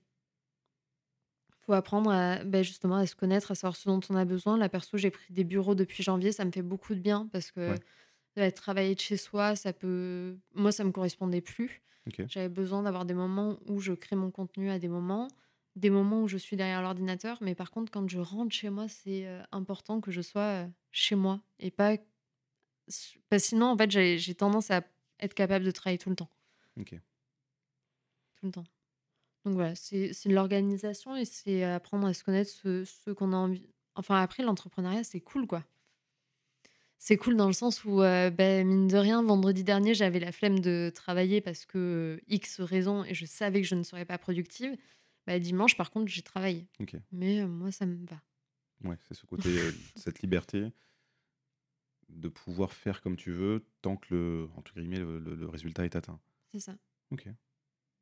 Faut apprendre à, ben justement à se connaître, à savoir ce dont on a besoin. La perso, j'ai pris des bureaux depuis janvier. Ça me fait beaucoup de bien parce que travailler de chez soi, ça peut. Moi, ça me correspondait plus. J'avais besoin d'avoir des moments où je crée mon contenu à des moments des moments où je suis derrière l'ordinateur, mais par contre, quand je rentre chez moi, c'est euh, important que je sois euh, chez moi et pas. Parce sinon, en fait, j'ai tendance à être capable de travailler tout le temps. Ok. Tout le temps. Donc voilà, c'est l'organisation et c'est apprendre à se connaître ce, qu'on a envie. Enfin, après, l'entrepreneuriat, c'est cool, quoi. C'est cool dans le sens où, euh, ben, mine de rien, vendredi dernier, j'avais la flemme de travailler parce que X raisons et je savais que je ne serais pas productive. Bah, dimanche, par contre, j'ai travaillé. Mais euh, moi, ça me va. Ouais, c'est ce côté, euh, cette liberté de pouvoir faire comme tu veux tant que le, entre guillemets, le, le, résultat est atteint. C'est ça. Ok.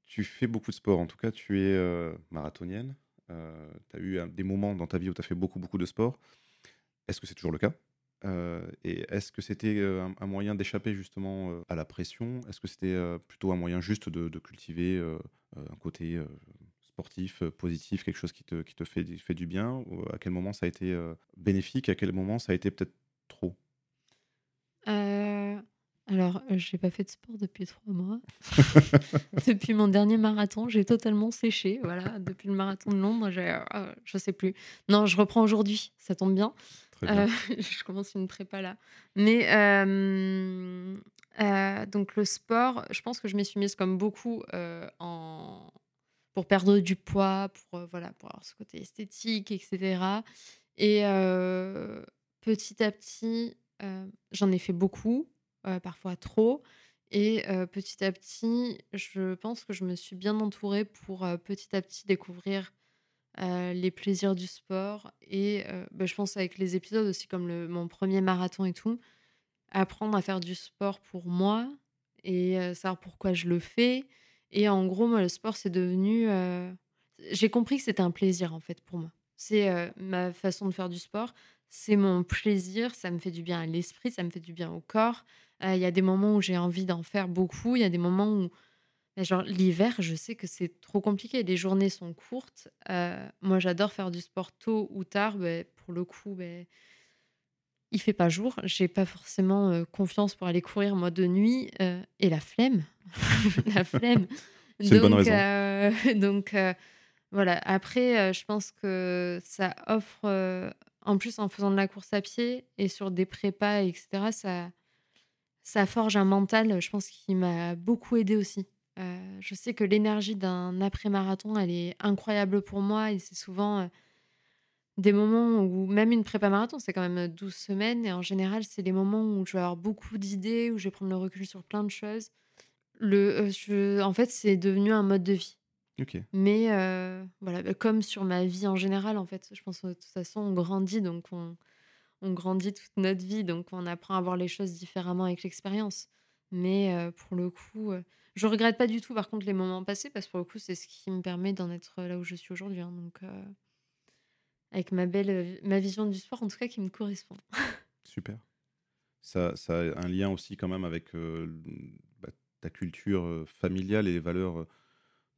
Tu fais beaucoup de sport. En tout cas, tu es euh, marathonienne. tu as eu des moments dans ta vie où tu as fait beaucoup, beaucoup de sport. Est-ce que c'est toujours le cas? Et est-ce que c'était un, moyen d'échapper justement à la pression? Est-ce que c'était plutôt un moyen juste de, cultiver un côté sportif, euh, positif, quelque chose qui te, fait, fait du bien? À quel moment ça a été euh, bénéfique? À quel moment ça a été peut-être trop? Euh, Alors, je n'ai pas fait de sport depuis trois mois. (laughs) (laughs) depuis mon dernier marathon, j'ai totalement séché. Voilà, depuis le marathon de Londres, j'ai, je sais plus. Non, je reprends aujourd'hui. Ça tombe bien. (laughs) je commence une prépa là. Mais donc le sport, je pense que je m'y suis mise comme beaucoup en pour perdre du poids, pour, euh, voilà, pour avoir ce côté esthétique, etc. Et euh, petit à petit, euh, j'en ai fait beaucoup, parfois trop. Et petit à petit, je pense que je me suis bien entourée pour petit à petit découvrir les plaisirs du sport. Et bah, je pense avec les épisodes aussi, comme mon premier marathon et tout, apprendre à faire du sport pour moi et savoir pourquoi je le fais et en gros, le sport, c'est devenu. Euh, j'ai compris que c'était un plaisir, en fait, pour moi. C'est euh, ma façon de faire du sport. C'est mon plaisir. Ça me fait du bien à l'esprit, ça me fait du bien au corps. Euh, il y a des moments où j'ai envie d'en faire beaucoup. Il y a des moments où. Bah, genre, l'hiver, je sais que c'est trop compliqué. Les journées sont courtes. moi, j'adore faire du sport tôt ou tard. Bah, pour le coup, bah, il fait pas jour. J'ai pas forcément confiance pour aller courir moi de nuit et la flemme, (laughs) la flemme. (laughs) C'est une bonne raison. (laughs) donc voilà. Après, je pense que ça offre, en plus en faisant de la course à pied et sur des prépas, etc. Ça, ça forge un mental. Je pense qui m'a beaucoup aidé aussi. je sais que l'énergie d'un après-marathon, elle est incroyable pour moi et c'est souvent des moments où même une prépa marathon, c'est quand même 12 semaines et en général, c'est des moments où je vais avoir beaucoup d'idées, où je vais prendre le recul sur plein de choses. Le, je, en fait, c'est devenu un mode de vie. Mais voilà, bah, comme sur ma vie en général, en fait, je pense que de toute façon, on grandit, donc on, on grandit toute notre vie, donc on apprend à voir les choses différemment avec l'expérience. Mais pour le coup, je regrette pas du tout, par contre, les moments passés, parce que pour le coup, c'est ce qui me permet d'en être là où je suis aujourd'hui. Hein, donc avec ma belle ma vision du sport, en tout cas, qui me correspond. (laughs) Super. Ça, ça a un lien aussi quand même avec euh, bah, ta culture euh, familiale et les valeurs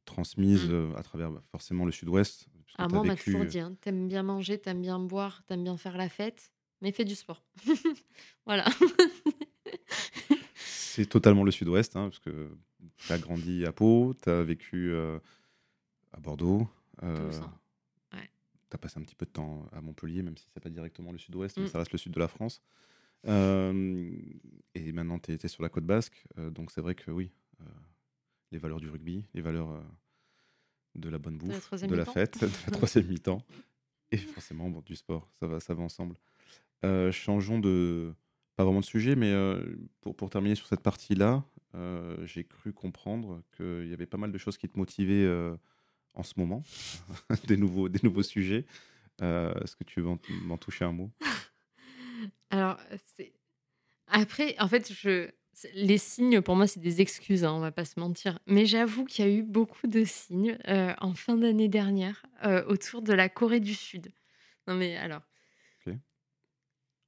euh, transmises Mmh. à travers bah, forcément le sud-ouest. Ah, moi, on m'a vécu. toujours dit, hein, t'aimes bien manger, t'aimes bien boire, t'aimes bien faire la fête, mais fais du sport. (laughs) Voilà. (laughs) C'est totalement le sud-ouest, hein, parce que tu as grandi à Pau, tu as vécu euh, à Bordeaux. Tout ça. Ouais. Tu as passé un petit peu de temps à Montpellier, même si c'est pas directement le sud-ouest, mais Mm. ça reste le sud de la France. Euh, et maintenant, tu es, sur la côte basque, euh, donc c'est vrai que oui, euh, les valeurs du rugby, les valeurs euh, de la bonne bouffe, de la fête, (laughs) de la troisième mi-temps, et forcément bon, du sport, ça va, ça va ensemble. Euh, changeons de, pas vraiment de sujet, mais euh, pour, pour terminer sur cette partie-là, j'ai cru comprendre qu'il y avait pas mal de choses qui te motivaient en ce moment, (laughs) des, nouveaux, des nouveaux sujets. Est-ce que tu veux en- m'en toucher un mot? (laughs) Alors, c'est. Après, en fait, je. Les signes, pour moi, c'est des excuses, hein, on va pas se mentir. Mais j'avoue qu'il y a eu beaucoup de signes euh, en fin d'année dernière euh, autour de la Corée du Sud. Non, mais alors.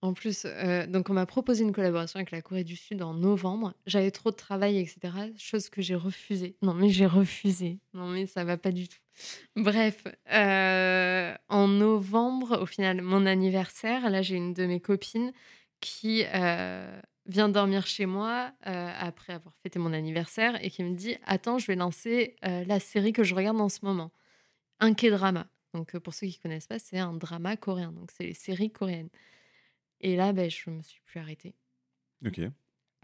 En plus, euh, donc on m'a proposé une collaboration avec la Corée du Sud en novembre. J'avais trop de travail, etc. Chose que j'ai refusée. Non, mais j'ai refusé. Non, mais ça va pas du tout. Bref, en novembre, au final, mon anniversaire, là, j'ai une de mes copines qui vient dormir chez moi euh, après avoir fêté mon anniversaire et qui me dit Attends, je vais lancer euh, la série que je regarde en ce moment, un K-drama. Donc, euh, pour ceux qui connaissent pas, c'est un drama coréen. Donc, c'est les séries coréennes. Et là, ben, je me suis plus arrêtée. Ok.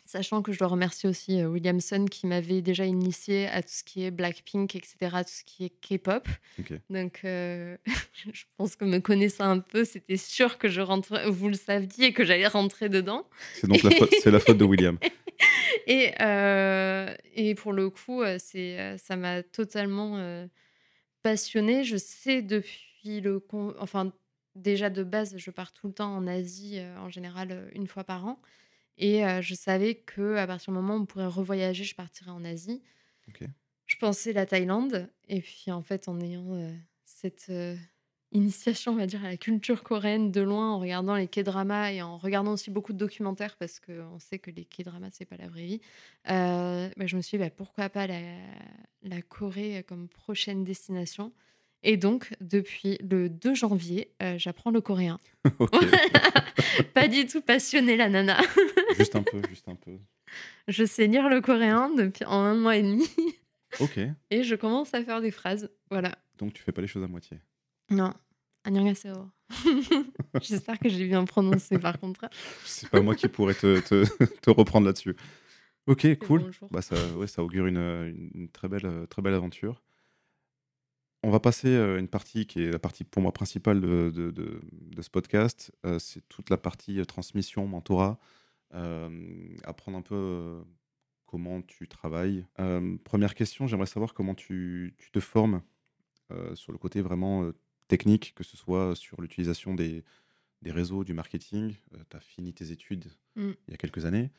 Sachant que je dois remercier aussi euh, Williamson qui m'avait déjà initié à tout ce qui est Blackpink, etc., tout ce qui est K-pop. Donc, euh, (laughs) je pense que me connaissant un peu, c'était sûr que je rentre, vous le saviez, que j'allais rentrer dedans. C'est donc la faute, c'est la faute de William. (laughs) Et, euh, et pour le coup, c'est, ça m'a totalement euh, passionnée. Je sais depuis le... con- Enfin, déjà de base, je pars tout le temps en Asie, en général, une fois par an. Et euh, je savais que à partir du moment où on pourrait revoyager, je partirais en Asie. Je pensais la Thaïlande. Et puis, en fait, en ayant euh, cette euh, initiation, on va dire, à la culture coréenne de loin, en regardant les K-dramas et en regardant aussi beaucoup de documentaires, parce qu'on sait que les K-dramas, c'est pas la vraie vie, bah, je me suis dit, bah, pourquoi pas la, la Corée comme prochaine destination et donc, depuis le 2 janvier, euh, j'apprends le coréen. (laughs) (laughs) pas du tout passionnée, la nana. (laughs) Juste un peu, juste un peu. Je sais lire le coréen depuis en un mois et demi Ok. et je commence à faire des phrases. Voilà. Donc tu fais pas les choses à moitié. Non. annyeonghaseyo. J'espère que j'ai bien prononcé par contre. C'est pas moi qui pourrais te, te, te reprendre là-dessus. Ok, cool. Bah, ça, ouais, ça augure une, une très, belle, très belle aventure. On va passer à une partie qui est la partie pour moi principale de, de, de- de ce podcast. Euh, c'est toute la partie euh, transmission, mentorat. euh, apprendre un peu euh, comment tu travailles. Euh, première question, j'aimerais savoir comment tu, tu te formes euh, sur le côté vraiment euh, technique, que ce soit sur l'utilisation des, des réseaux, du marketing. tu as fini tes études Mm. il y a quelques années.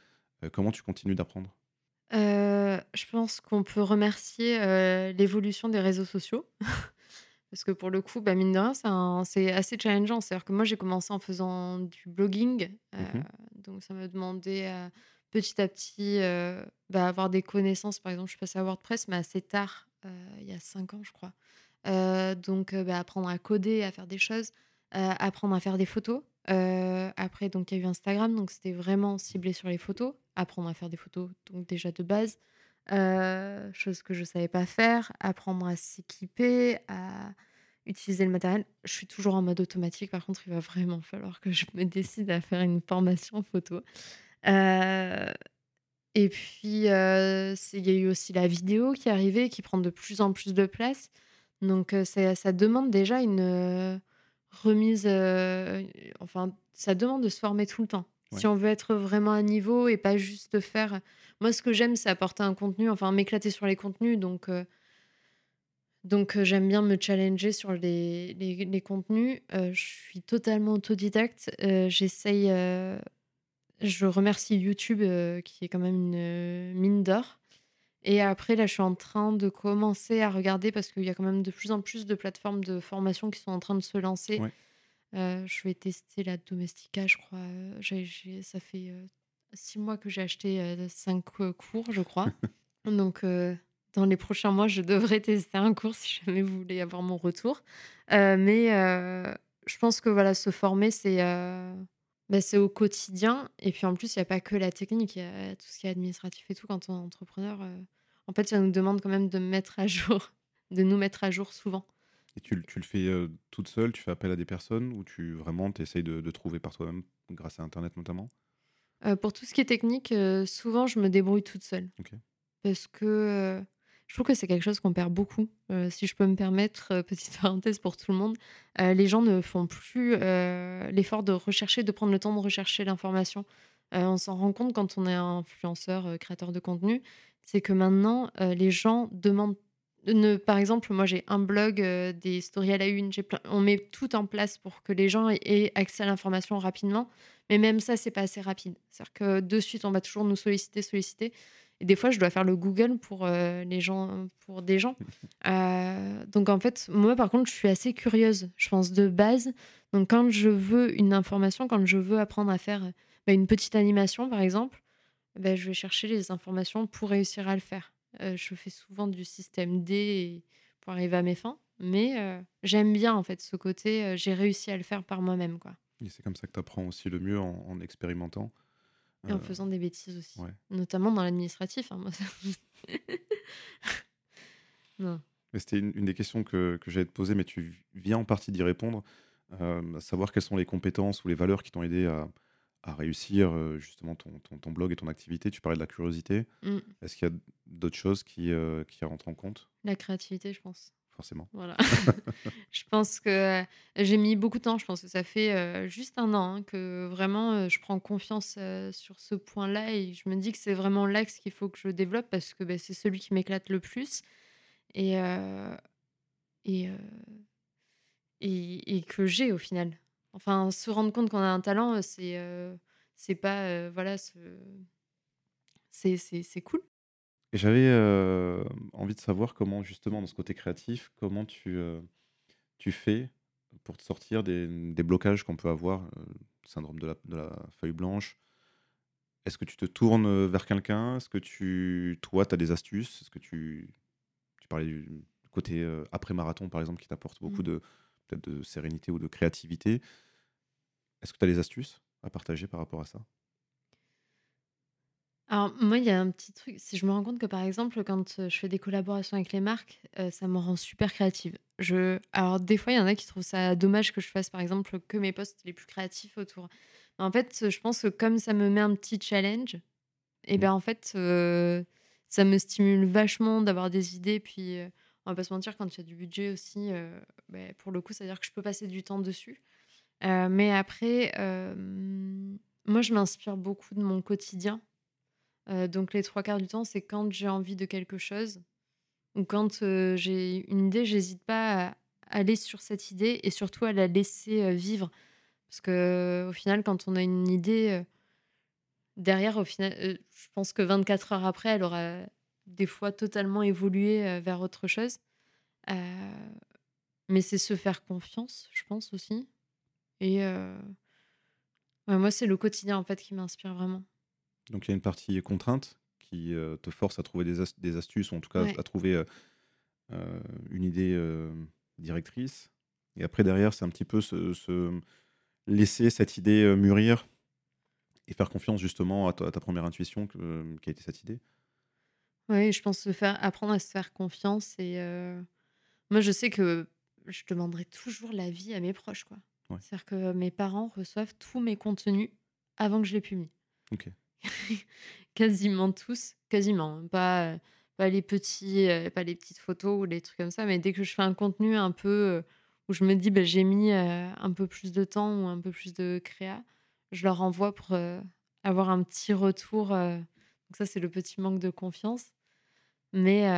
Euh, comment tu continues d'apprendre? Euh, je pense qu'on peut remercier euh, l'évolution des réseaux sociaux. (laughs) Parce que pour le coup, bah, mine de rien, c'est un- c'est assez challengeant. C'est-à-dire que moi, j'ai commencé en faisant du blogging. euh, Mhm. Donc, ça m'a demandé petit à petit euh, bah, avoir des connaissances. Par exemple, je suis passée à WordPress, mais assez tard, il y a cinq ans, je crois. Donc, bah, apprendre à coder, à faire des choses, apprendre à faire des photos. Après, donc, il y a eu Instagram, donc c'était vraiment ciblé sur les photos. Apprendre à faire des photos, donc déjà de base. Euh, chose que je savais pas faire. Apprendre à s'équiper, à utiliser le matériel. Je suis toujours en mode automatique. Par contre, il va vraiment falloir que je me décide à faire une formation photo. Euh, et puis, euh, il y a eu aussi la vidéo qui est arrivée, qui prend de plus en plus de place. Donc, ça, demande déjà une remise. enfin, ça demande de se former tout le temps. Ouais. Si on veut être vraiment à niveau et pas juste faire. Moi, ce que j'aime, c'est apporter un contenu, enfin, m'éclater sur les contenus. Donc, euh, donc euh, j'aime bien me challenger sur les, les, les contenus. Euh, je suis totalement autodidacte. J'essaye. je remercie YouTube, qui est quand même une mine d'or. Et après, là, je suis en train de commencer à regarder parce qu'il y a quand même de plus en plus de plateformes de formation qui sont en train de se lancer. Ouais. Je vais tester la Domestika, je crois. ça fait six mois que j'ai acheté cinq cours, je crois. (laughs) Donc, dans les prochains mois, je devrais tester un cours si jamais vous voulez avoir mon retour. mais je pense que voilà, se former, c'est bah, c'est au quotidien. Et puis en plus, il n'y a pas que la technique, il y a tout ce qui est administratif et tout. Quand on est entrepreneur, en fait, ça nous demande quand même de mettre à jour, de nous mettre à jour souvent. Et tu, tu le fais toute seule, tu fais appel à des personnes ou tu vraiment essayes de, de trouver par toi-même grâce à Internet notamment? Pour tout ce qui est technique, souvent je me débrouille toute seule. Parce que je trouve que c'est quelque chose qu'on perd beaucoup. si je peux me permettre, petite (laughs) parenthèse pour tout le monde, les gens ne font plus l'effort de rechercher, de prendre le temps de rechercher l'information. on s'en rend compte quand on est influenceur, créateur de contenu, c'est que maintenant, les gens demandent. Ne, par exemple, moi j'ai un blog, des stories à la une, on met tout en place pour que les gens aient accès à l'information rapidement. Mais même ça, c'est pas assez rapide. C'est-à-dire que de suite, on va toujours nous solliciter, solliciter. Et des fois, je dois faire le Google pour, euh, les gens, pour des gens. (laughs) Euh, donc, en fait, moi, par contre, je suis assez curieuse, je pense, de base. Donc, quand je veux une information, quand je veux apprendre à faire bah, une petite animation, par exemple, bah, je vais chercher les informations pour réussir à le faire. Euh, je fais souvent du système D pour arriver à mes fins. Mais j'aime bien, en fait, ce côté, j'ai réussi à le faire par moi-même. quoi. Et c'est comme ça que tu apprends aussi le mieux en expérimentant. Et en euh, faisant des bêtises aussi. Notamment dans l'administratif. Hein, (laughs) non. C'était une, des questions que, que j'allais te poser, mais tu viens en partie d'y répondre. Euh, savoir quelles sont les compétences ou les valeurs qui t'ont aidé à, à réussir euh, justement ton, ton, blog et ton activité. Tu parlais de la curiosité. Mmh. Est-ce qu'il y a d'autres choses qui, qui rentrent en compte? La créativité, je pense forcément. Voilà. (laughs) je pense que j'ai mis beaucoup de temps. Je pense que ça fait juste un an hein, que vraiment je prends confiance sur ce point-là et je me dis que c'est vraiment l'axe qu'il faut que je développe parce que bah, c'est celui qui m'éclate le plus et, et, et, que j'ai au final. Enfin, se rendre compte qu'on a un talent, c'est c'est pas voilà, c'est cool j'avais envie de savoir comment, justement, dans ce côté créatif, comment tu, tu fais pour te sortir des, des blocages qu'on peut avoir, syndrome de la, de la feuille blanche. Est-ce que tu te tournes vers quelqu'un? Est-ce que tu, toi, tu as des astuces? Est-ce que tu, tu parlais du côté après-marathon, par exemple, qui t'apporte beaucoup mmh. de sérénité ou de créativité Est-ce que tu as des astuces à partager par rapport à ça? Alors moi, il y a un petit truc, si je me rends compte que par exemple, quand je fais des collaborations avec les marques, ça me rend super créative. Je... Alors des fois, il y en a qui trouvent ça dommage que je fasse par exemple que mes posts les plus créatifs autour. Mais en fait, je pense que comme ça me met un petit challenge, et mmh. ben en fait, ça me stimule vachement d'avoir des idées. Puis on va pas se mentir, quand il y a du budget aussi, ben, pour le coup, ça veut dire que je peux passer du temps dessus. Mais après, moi, je m'inspire beaucoup de mon quotidien donc les trois quarts du temps, c'est quand j'ai envie de quelque chose ou quand j'ai une idée, j'hésite pas à aller sur cette idée et surtout à la laisser vivre. Parce que au final, quand on a une idée, derrière, au final, je pense que 24 heures après, elle aura des fois totalement évolué vers autre chose. mais c'est se faire confiance, je pense aussi. Et moi, c'est le quotidien en fait qui m'inspire vraiment. Donc il y a une partie contrainte qui euh, te force à trouver des, astuces, ou en tout cas à trouver euh, euh, une idée directrice. Et après, derrière, c'est un petit peu se, laisser cette idée mûrir et faire confiance justement à ta, première intuition qui a été cette idée. Oui, je pense se faire, apprendre à se faire confiance. Et moi, je sais que je demanderai toujours l'avis à mes proches. quoi. C'est-à-dire que mes parents reçoivent tous mes contenus avant que je les publie. Ok. (laughs) quasiment tous, quasiment. Hein. Pas, pas, les petits, euh, pas les petites photos ou les trucs comme ça, mais dès que je fais un contenu un peu euh, où je me dis bah, j'ai mis euh, un peu plus de temps ou un peu plus de créa, je leur envoie pour avoir un petit retour. donc ça, c'est le petit manque de confiance. Mais...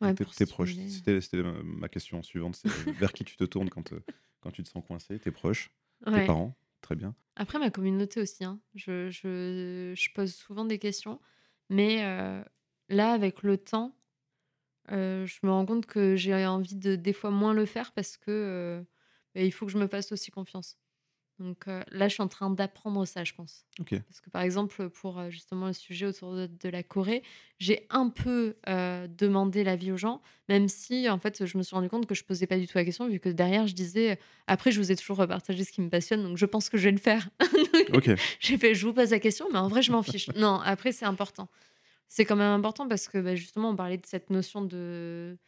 Ouais, tes, proches, c'était ma question suivante, c'est vers qui tu te tournes quand, quand tu te sens coincé, tes proches, tes parents? Très bien. Après, ma communauté aussi. Hein. Je, je, je, pose souvent des questions. Mais euh, là, avec le temps, euh, je me rends compte que j'ai envie de des fois moins le faire parce que, euh, bah, il faut que je me fasse aussi confiance. Donc là, je suis en train d'apprendre ça, je pense. Parce que par exemple, pour justement le sujet autour de, la Corée, j'ai un peu demandé l'avis aux gens, même si en fait, je me suis rendu compte que je posais pas du tout la question, vu que derrière, je disais après, je vous ai toujours repartagé ce qui me passionne, donc je pense que je vais le faire. (laughs) OK. j'ai fait, je vous pose la question, mais en vrai, je m'en fiche. (laughs) non, après, c'est important. C'est quand même important parce que bah, justement, on parlait de cette notion de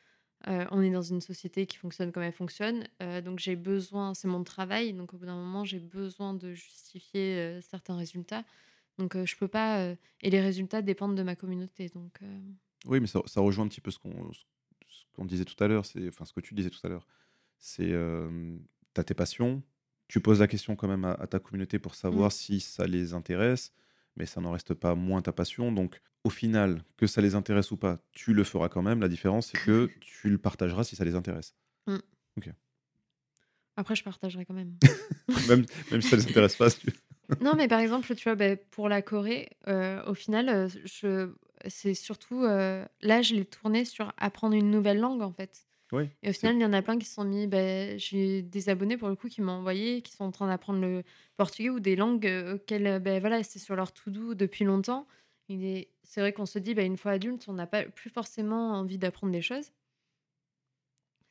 euh, on est dans une société qui fonctionne comme elle fonctionne. Euh, donc j'ai besoin, c'est mon travail. Donc au bout d'un moment, j'ai besoin de justifier euh, certains résultats. Donc je peux pas. et les résultats dépendent de ma communauté. Donc. Oui, mais ça, rejoint un petit peu ce qu'on disait tout à l'heure. C'est enfin ce que tu disais tout à l'heure. C'est tu as tes passions. Tu poses la question quand même à, ta communauté pour savoir mmh. si ça les intéresse mais ça n'en reste pas moins ta passion. Donc, au final, que ça les intéresse ou pas, tu le feras quand même. La différence, c'est que (laughs) tu le partageras si ça les intéresse. Mmh. Ok. Après, je partagerai quand même. (laughs) même, même si ça les intéresse pas. (laughs) non, mais par exemple, tu vois, bah, pour la Corée, euh, au final, euh, je... c'est surtout. Euh, là, je l'ai tourné sur apprendre une nouvelle langue, en fait. Et au final, il y en a plein qui se sont mis. Ben, j'ai des abonnés pour le coup qui m'ont envoyé, qui sont en train d'apprendre le portugais ou des langues euh, auxquelles ben, voilà, c'est sur leur to-do depuis longtemps. C'est vrai qu'on se dit, ben, une fois adulte, on n'a pas plus forcément envie d'apprendre des choses.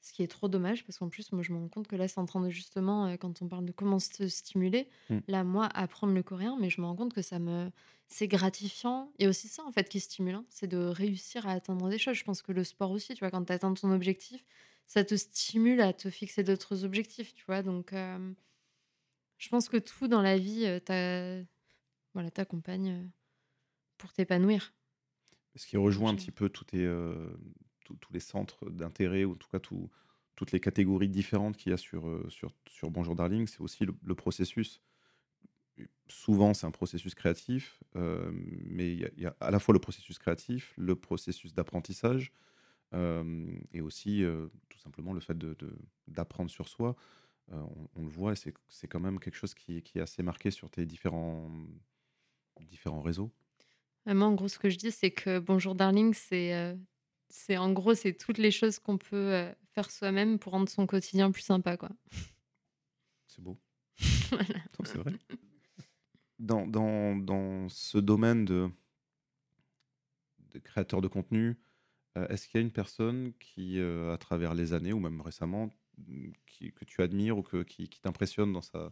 Ce qui est trop dommage parce qu'en plus, moi, je me rends compte que là, c'est en train de justement, euh, quand on parle de comment se stimuler, mmh. là, moi, apprendre le coréen, mais je me rends compte que ça me. C'est gratifiant. Et aussi ça, en fait, qui est stimulant, c'est de réussir à atteindre des choses. Je pense que le sport aussi, tu vois, quand tu atteins ton objectif, ça te stimule à te fixer d'autres objectifs, tu vois. Donc, euh, je pense que tout dans la vie euh, voilà, t'accompagne pour t'épanouir. Ce qui rejoint un petit peu tous tes, tous les centres d'intérêt, ou en tout cas toutes les catégories différentes qu'il y a sur, euh, sur, sur Bonjour Darling, c'est aussi le, processus. Souvent, c'est un processus créatif, euh, mais il y, a à la fois le processus créatif, le processus d'apprentissage, euh, et aussi tout simplement le fait d'apprendre de, sur soi. On, le voit, et c'est quand même quelque chose qui, qui, est assez marqué sur tes différents, différents réseaux. Moi, en gros, ce que je dis, c'est que Bonjour Darling, c'est c'est en gros, c'est toutes les choses qu'on peut euh, faire soi-même pour rendre son quotidien plus sympa, quoi. C'est beau. (laughs) C'est vrai. Dans, dans, dans, ce domaine de, de créateur de contenu, euh, est-ce qu'il y a une personne qui, euh, à travers les années ou même récemment, qui, que tu admires ou que, qui, qui t'impressionne dans sa,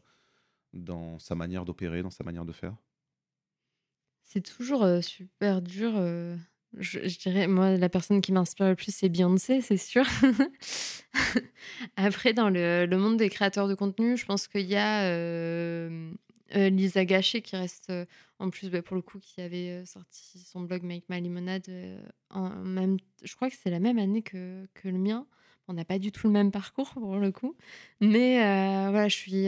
dans sa manière d'opérer, dans sa manière de faire? C'est toujours super dur je, dirais, moi, la personne qui m'inspire le plus, c'est Beyoncé, c'est sûr. (laughs) Après, dans le, le, monde des créateurs de contenu, je pense qu'il y a euh, euh, Lisa Gachet qui reste, euh, en plus, bah, pour le coup, qui avait sorti son blog Make My Limonade. en même, je crois que c'est la même année que, que le mien. On n'a pas du tout le même parcours pour le coup. Mais voilà, je suis.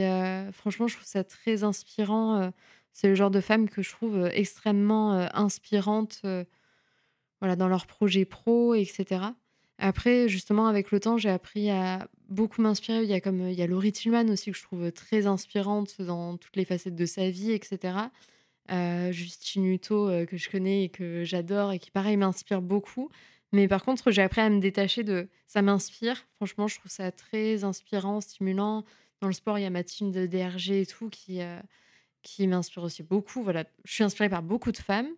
franchement, je trouve ça très inspirant. c'est le genre de femme que je trouve extrêmement inspirante voilà, dans leurs projets pro, etc. Après, justement, avec le temps, j'ai appris à beaucoup m'inspirer. Il y a comme il y a Laurie Tillman aussi que je trouve très inspirante dans toutes les facettes de sa vie, etc. Euh, Justine Hutto euh, que je connais et que j'adore et qui pareil m'inspire beaucoup. Mais par contre, j'ai appris à me détacher de ça m'inspire. Franchement, je trouve ça très inspirant, stimulant. Dans le sport, il y a ma team de DRG et tout qui euh, qui m'inspire aussi beaucoup. Voilà, je suis inspirée par beaucoup de femmes.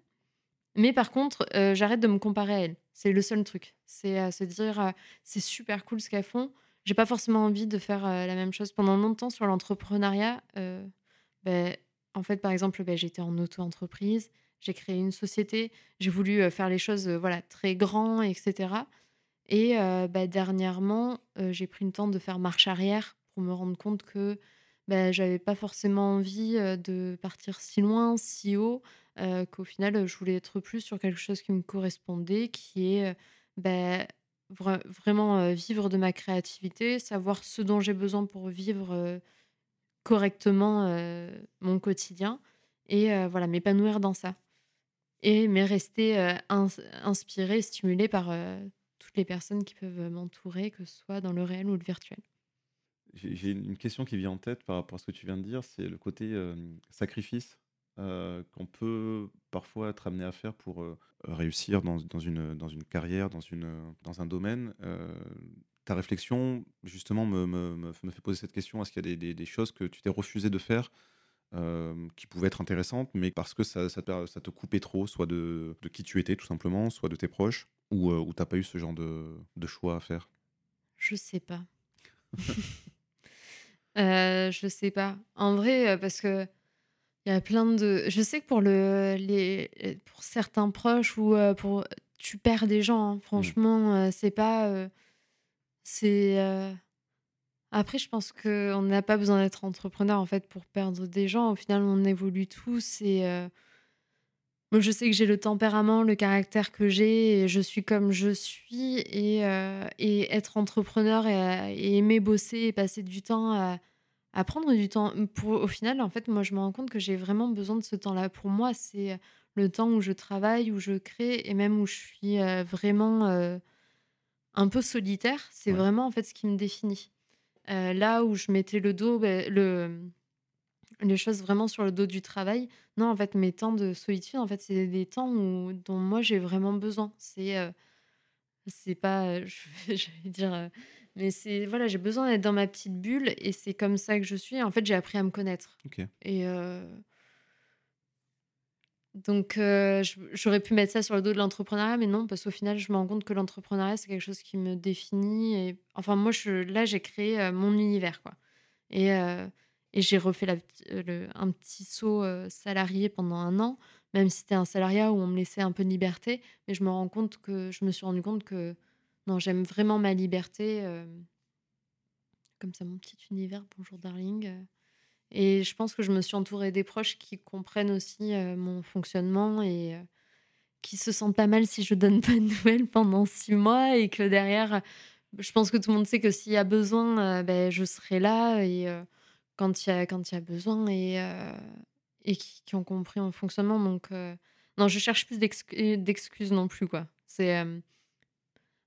Mais par contre, euh, j'arrête de me comparer à elles. C'est le seul truc. C'est à se dire, euh, c'est super cool ce qu'elles font. J'ai pas forcément envie de faire euh, la même chose. Pendant longtemps, sur l'entrepreneuriat, ben, en fait, par exemple, ben, j'étais en auto-entreprise, j'ai créé une société, j'ai voulu faire les choses voilà, très grand, etc. Et ben, dernièrement, j'ai pris le temps de faire marche arrière pour me rendre compte que ben, j'avais pas forcément envie de partir si loin, si haut. Qu'au final, je voulais être plus sur quelque chose qui me correspondait, qui est bah, vraiment vivre de ma créativité, savoir ce dont j'ai besoin pour vivre correctement mon quotidien et voilà, m'épanouir dans ça. Et mais rester inspiré, stimulé par toutes les personnes qui peuvent m'entourer, que ce soit dans le réel ou le virtuel. J'ai une question qui vient en tête par rapport à ce que tu viens de dire, c'est le côté sacrifice euh, qu'on peut parfois être amené à faire pour euh, réussir dans, dans, une, dans une carrière, dans, une, dans un domaine. Euh, ta réflexion, justement, me, me, me, fait poser cette question. Est-ce qu'il y a des, des, choses que tu t'es refusé de faire qui pouvaient être intéressantes, mais parce que ça, ça, te, ça te coupait trop, soit de, de, qui tu étais, tout simplement, soit de tes proches, ou, ou tu n'as pas eu ce genre de, de choix à faire? Je sais pas. (laughs) euh, je sais pas. En vrai, parce que il y a plein de. Je sais que pour le les pour certains proches ou pour tu perds des gens. Hein. Mmh. Franchement, c'est pas c'est après je pense qu'on n'a pas besoin d'être entrepreneur en fait pour perdre des gens. Au final, on évolue tous et moi je sais que j'ai le tempérament, le caractère que j'ai et je suis comme je suis et, et être entrepreneur et, et, aimer bosser et passer du temps à à prendre du temps. Pour, au final, en fait, moi, je me rends compte que j'ai vraiment besoin de ce temps-là. Pour moi, c'est le temps où je travaille, où je crée, et même où je suis vraiment un peu solitaire. C'est vraiment, en fait, ce qui me définit. là où je mettais le dos, ben, le, les choses vraiment sur le dos du travail. Non, en fait, mes temps de solitude, en fait, c'est des temps où, dont moi, j'ai vraiment besoin. C'est... c'est pas... (laughs) je vais dire mais c'est voilà, j'ai besoin d'être dans ma petite bulle et c'est comme ça que je suis. En fait, j'ai appris à me connaître. Et euh, donc, euh, j'aurais pu mettre ça sur le dos de l'entrepreneuriat, mais non, parce qu'au final, je me rends compte que l'entrepreneuriat, c'est quelque chose qui me définit. Et enfin, moi, je, là, j'ai créé euh, mon univers, quoi. Et, et j'ai refait le, un petit saut salarié pendant un an, même si c'était un salariat où on me laissait un peu de liberté. Mais je me rends compte que je me suis rendu compte que non, j'aime vraiment ma liberté. Euh, comme ça, mon petit univers. Bonjour, darling. Euh. Et je pense que je me suis entourée des proches qui comprennent aussi euh, mon fonctionnement et qui se sentent pas mal si je donne (laughs) pas de nouvelles pendant six mois et que derrière, je pense que tout le monde sait que s'il y a besoin, ben, je serai là et quand il y a quand il y a besoin et et qui, ont compris mon fonctionnement. Donc non, je cherche plus d'excuses non plus quoi. C'est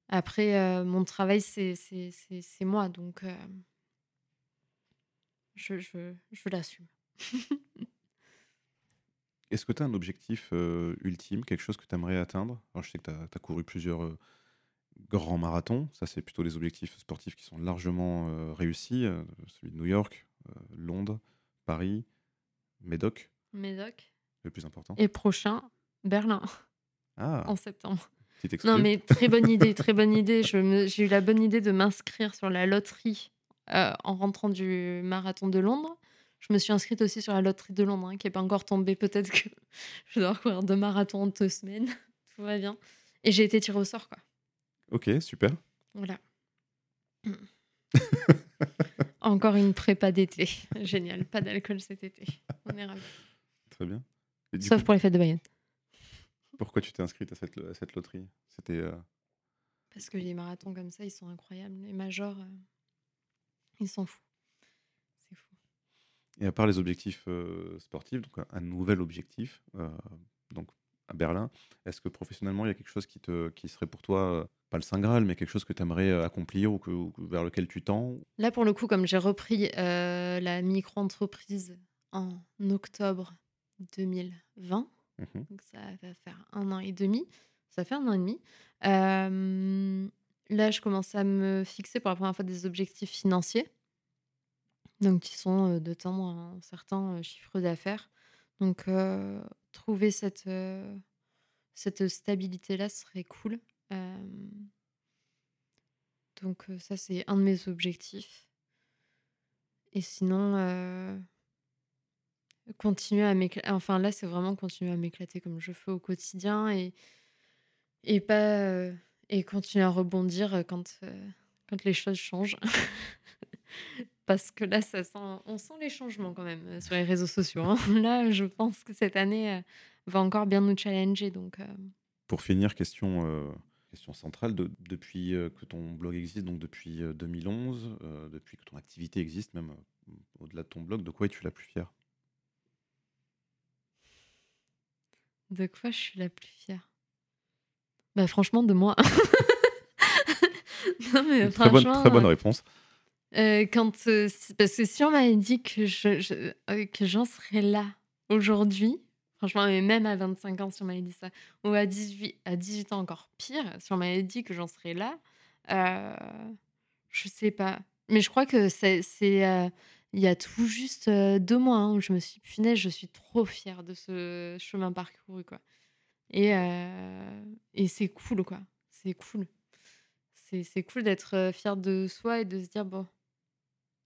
après, mon travail, c'est moi, donc je, je, je l'assume. (laughs) Est-ce que tu as un objectif ultime, quelque chose que tu aimerais atteindre Je sais que tu as, couru plusieurs grands marathons. Ça, c'est plutôt des objectifs sportifs qui sont largement réussis. celui de New York, Londres, Paris, Médoc. Médoc. Le plus important. Et prochain, Berlin. Ah. En septembre. Non, mais très bonne idée, (laughs) très bonne idée. J'ai eu la bonne idée de m'inscrire sur la loterie euh, en rentrant du marathon de Londres. Je me suis inscrite aussi sur la loterie de Londres, hein, qui n'est pas encore tombée. Peut-être que (laughs) je dois courir deux marathons en deux semaines. (laughs) Tout va bien. Et j'ai été tirée au sort, quoi. Ok, super. Voilà. (clears throat) encore une prépa d'été. Génial. Pas d'alcool cet été. On est ravis. Très bien. Sauf pour les fêtes de Bayonne. Pourquoi tu t'es inscrite à cette, à cette loterie? C'était. Euh Parce que les marathons comme ça, ils sont incroyables. Les majors, euh, ils sont fous. C'est fou. Et à part les objectifs euh, sportifs, donc un nouvel objectif, donc à Berlin, est-ce que professionnellement, il y a quelque chose qui, te, qui serait pour toi, pas le Saint Graal, mais quelque chose que tu aimerais accomplir ou, que, vers lequel tu tends Là, pour le coup, comme j'ai repris la micro-entreprise en octobre 2020, Mmh Donc ça va faire un an et demi. Ça fait un an et demi. là, je commence à me fixer pour la première fois des objectifs financiers. Donc, qui sont de tendre un certain chiffre d'affaires. Donc, trouver cette, cette stabilité-là serait cool. donc, ça, c'est un de mes objectifs. Et sinon, continuer à m'éclater. Enfin, là, c'est vraiment continuer à m'éclater comme je fais au quotidien et, pas. Euh, et continuer à rebondir euh, quand les choses changent. (laughs) Parce que là, ça sent, on sent les changements quand même euh, sur les réseaux sociaux. Hein. (laughs) Là, je pense que cette année va encore bien nous challenger. Donc, Pour finir, question, question centrale. De, depuis que ton blog existe, donc depuis 2011, depuis que ton activité existe, même au-delà de ton blog, de quoi es-tu la plus fière? De quoi je suis la plus fière? Bah franchement, de moi. (laughs) non, mais très, bonne, très bonne euh, réponse. Euh, quand, euh, parce que si on m'avait dit que, je, que j'en serais là aujourd'hui, franchement, même à 25 ans, si on m'avait dit ça, ou à 18, à 18 ans encore pire, si on m'avait dit que j'en serais là, Je sais pas. Mais je crois que c'est. il y a tout juste deux mois hein, où je me suis punaise, je suis trop fière de ce chemin parcouru, quoi. Et, et c'est cool, quoi. C'est cool. C'est cool d'être fière de soi et de se dire, bon,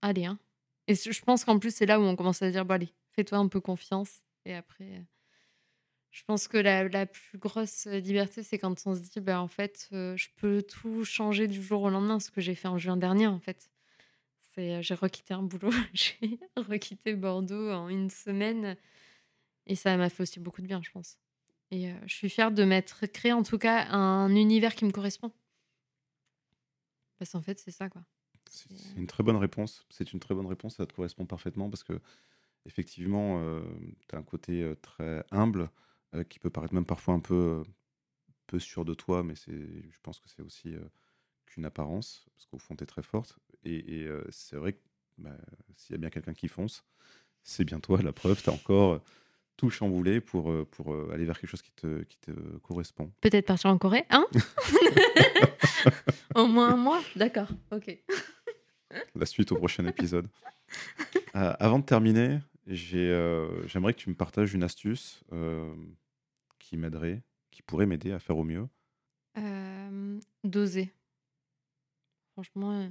allez, hein. Et je pense qu'en plus, c'est là où on commence à dire, bon, allez, fais-toi un peu confiance. Et après, je pense que la, la plus grosse liberté, c'est quand on se dit, ben, en fait, je peux tout changer du jour au lendemain, ce que j'ai fait en juin dernier, en fait. J'ai requitté un boulot, (laughs) j'ai requitté Bordeaux en une semaine. Et ça m'a fait aussi beaucoup de bien, je pense. Et je suis fière de m'être créé, en tout cas, un univers qui me correspond. Parce qu'en fait, c'est ça, quoi. C'est une très bonne réponse. C'est une très bonne réponse. Ça te correspond parfaitement parce que, effectivement, tu as un côté très humble qui peut paraître même parfois un peu, peu sûr de toi, mais je pense que c'est aussi qu'une apparence parce qu'au fond, tu es très forte. Et, c'est vrai que bah, s'il y a bien quelqu'un qui fonce, c'est bien toi. La preuve, tu as encore tout chamboulé pour, pour aller vers quelque chose qui te, qui te correspond. Peut-être partir en Corée, hein? (laughs) Au moins un mois? D'accord, ok. La suite au prochain épisode. Euh, avant de terminer, euh, j'aimerais que tu me partages une astuce euh, qui m'aiderait, qui pourrait m'aider à faire au mieux. D'oser. Franchement,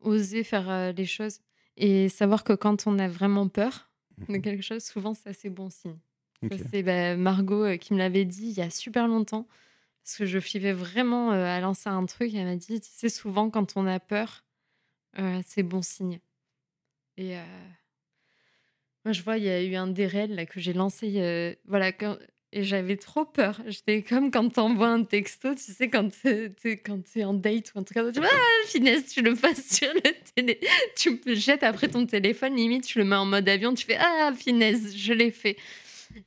oser faire les choses et savoir que quand on a vraiment peur de mhm. quelque chose, souvent c'est assez bon signe. C'est bah, Margot qui me l'avait dit il y a super longtemps. Parce que je flippais vraiment à lancer un truc. Elle m'a dit, tu sais, souvent quand on a peur, c'est bon signe. Et moi, je vois, il y a eu un DRL là, que j'ai lancé. voilà, et j'avais trop peur. J'étais comme quand t'envoies un texto, tu sais, quand t'es en date ou un truc comme ça, tu (laughs) ah, finesse, tu le passes (laughs) sur le télé. Tu me jettes après ton téléphone, limite, tu le mets en mode avion, tu fais Ah, finesse, je l'ai fait.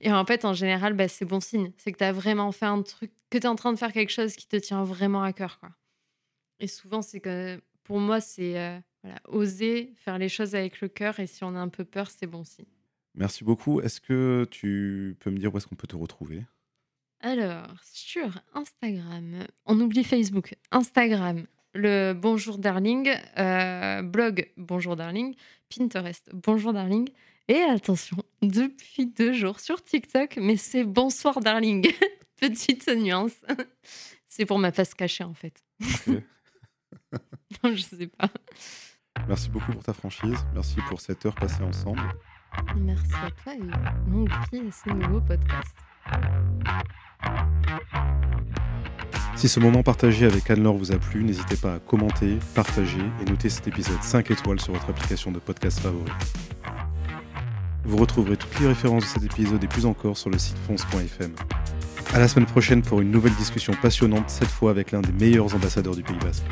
Et en fait, en général, bah, c'est bon signe. C'est que tu as vraiment fait un truc, que tu es en train de faire quelque chose qui te tient vraiment à cœur. Quoi. Et souvent, c'est que pour moi, c'est euh, voilà, oser faire les choses avec le cœur. Et si on a un peu peur, c'est bon signe. Merci beaucoup. Est-ce que tu peux me dire où est-ce qu'on peut te retrouver? Alors, sur Instagram, on oublie Facebook, Instagram, le Bonjour Darling, euh, blog Bonjour Darling, Pinterest Bonjour Darling, et attention, depuis deux jours sur TikTok, mais c'est bonsoir darling. (laughs) Petite nuance. (laughs) C'est pour ma face cachée en fait. Non, (laughs) je sais pas. Merci beaucoup pour ta franchise. Merci pour cette heure passée ensemble. Merci à toi et longue vie à ce nouveau podcast. Si ce moment partagé avec Anne-Laure vous a plu, n'hésitez pas à commenter, partager et noter cet épisode 5 étoiles sur votre application de podcast favori. Vous retrouverez toutes les références de cet épisode et plus encore sur le site fonce.fm. A la semaine prochaine pour une nouvelle discussion passionnante, cette fois avec l'un des meilleurs ambassadeurs du Pays Basque.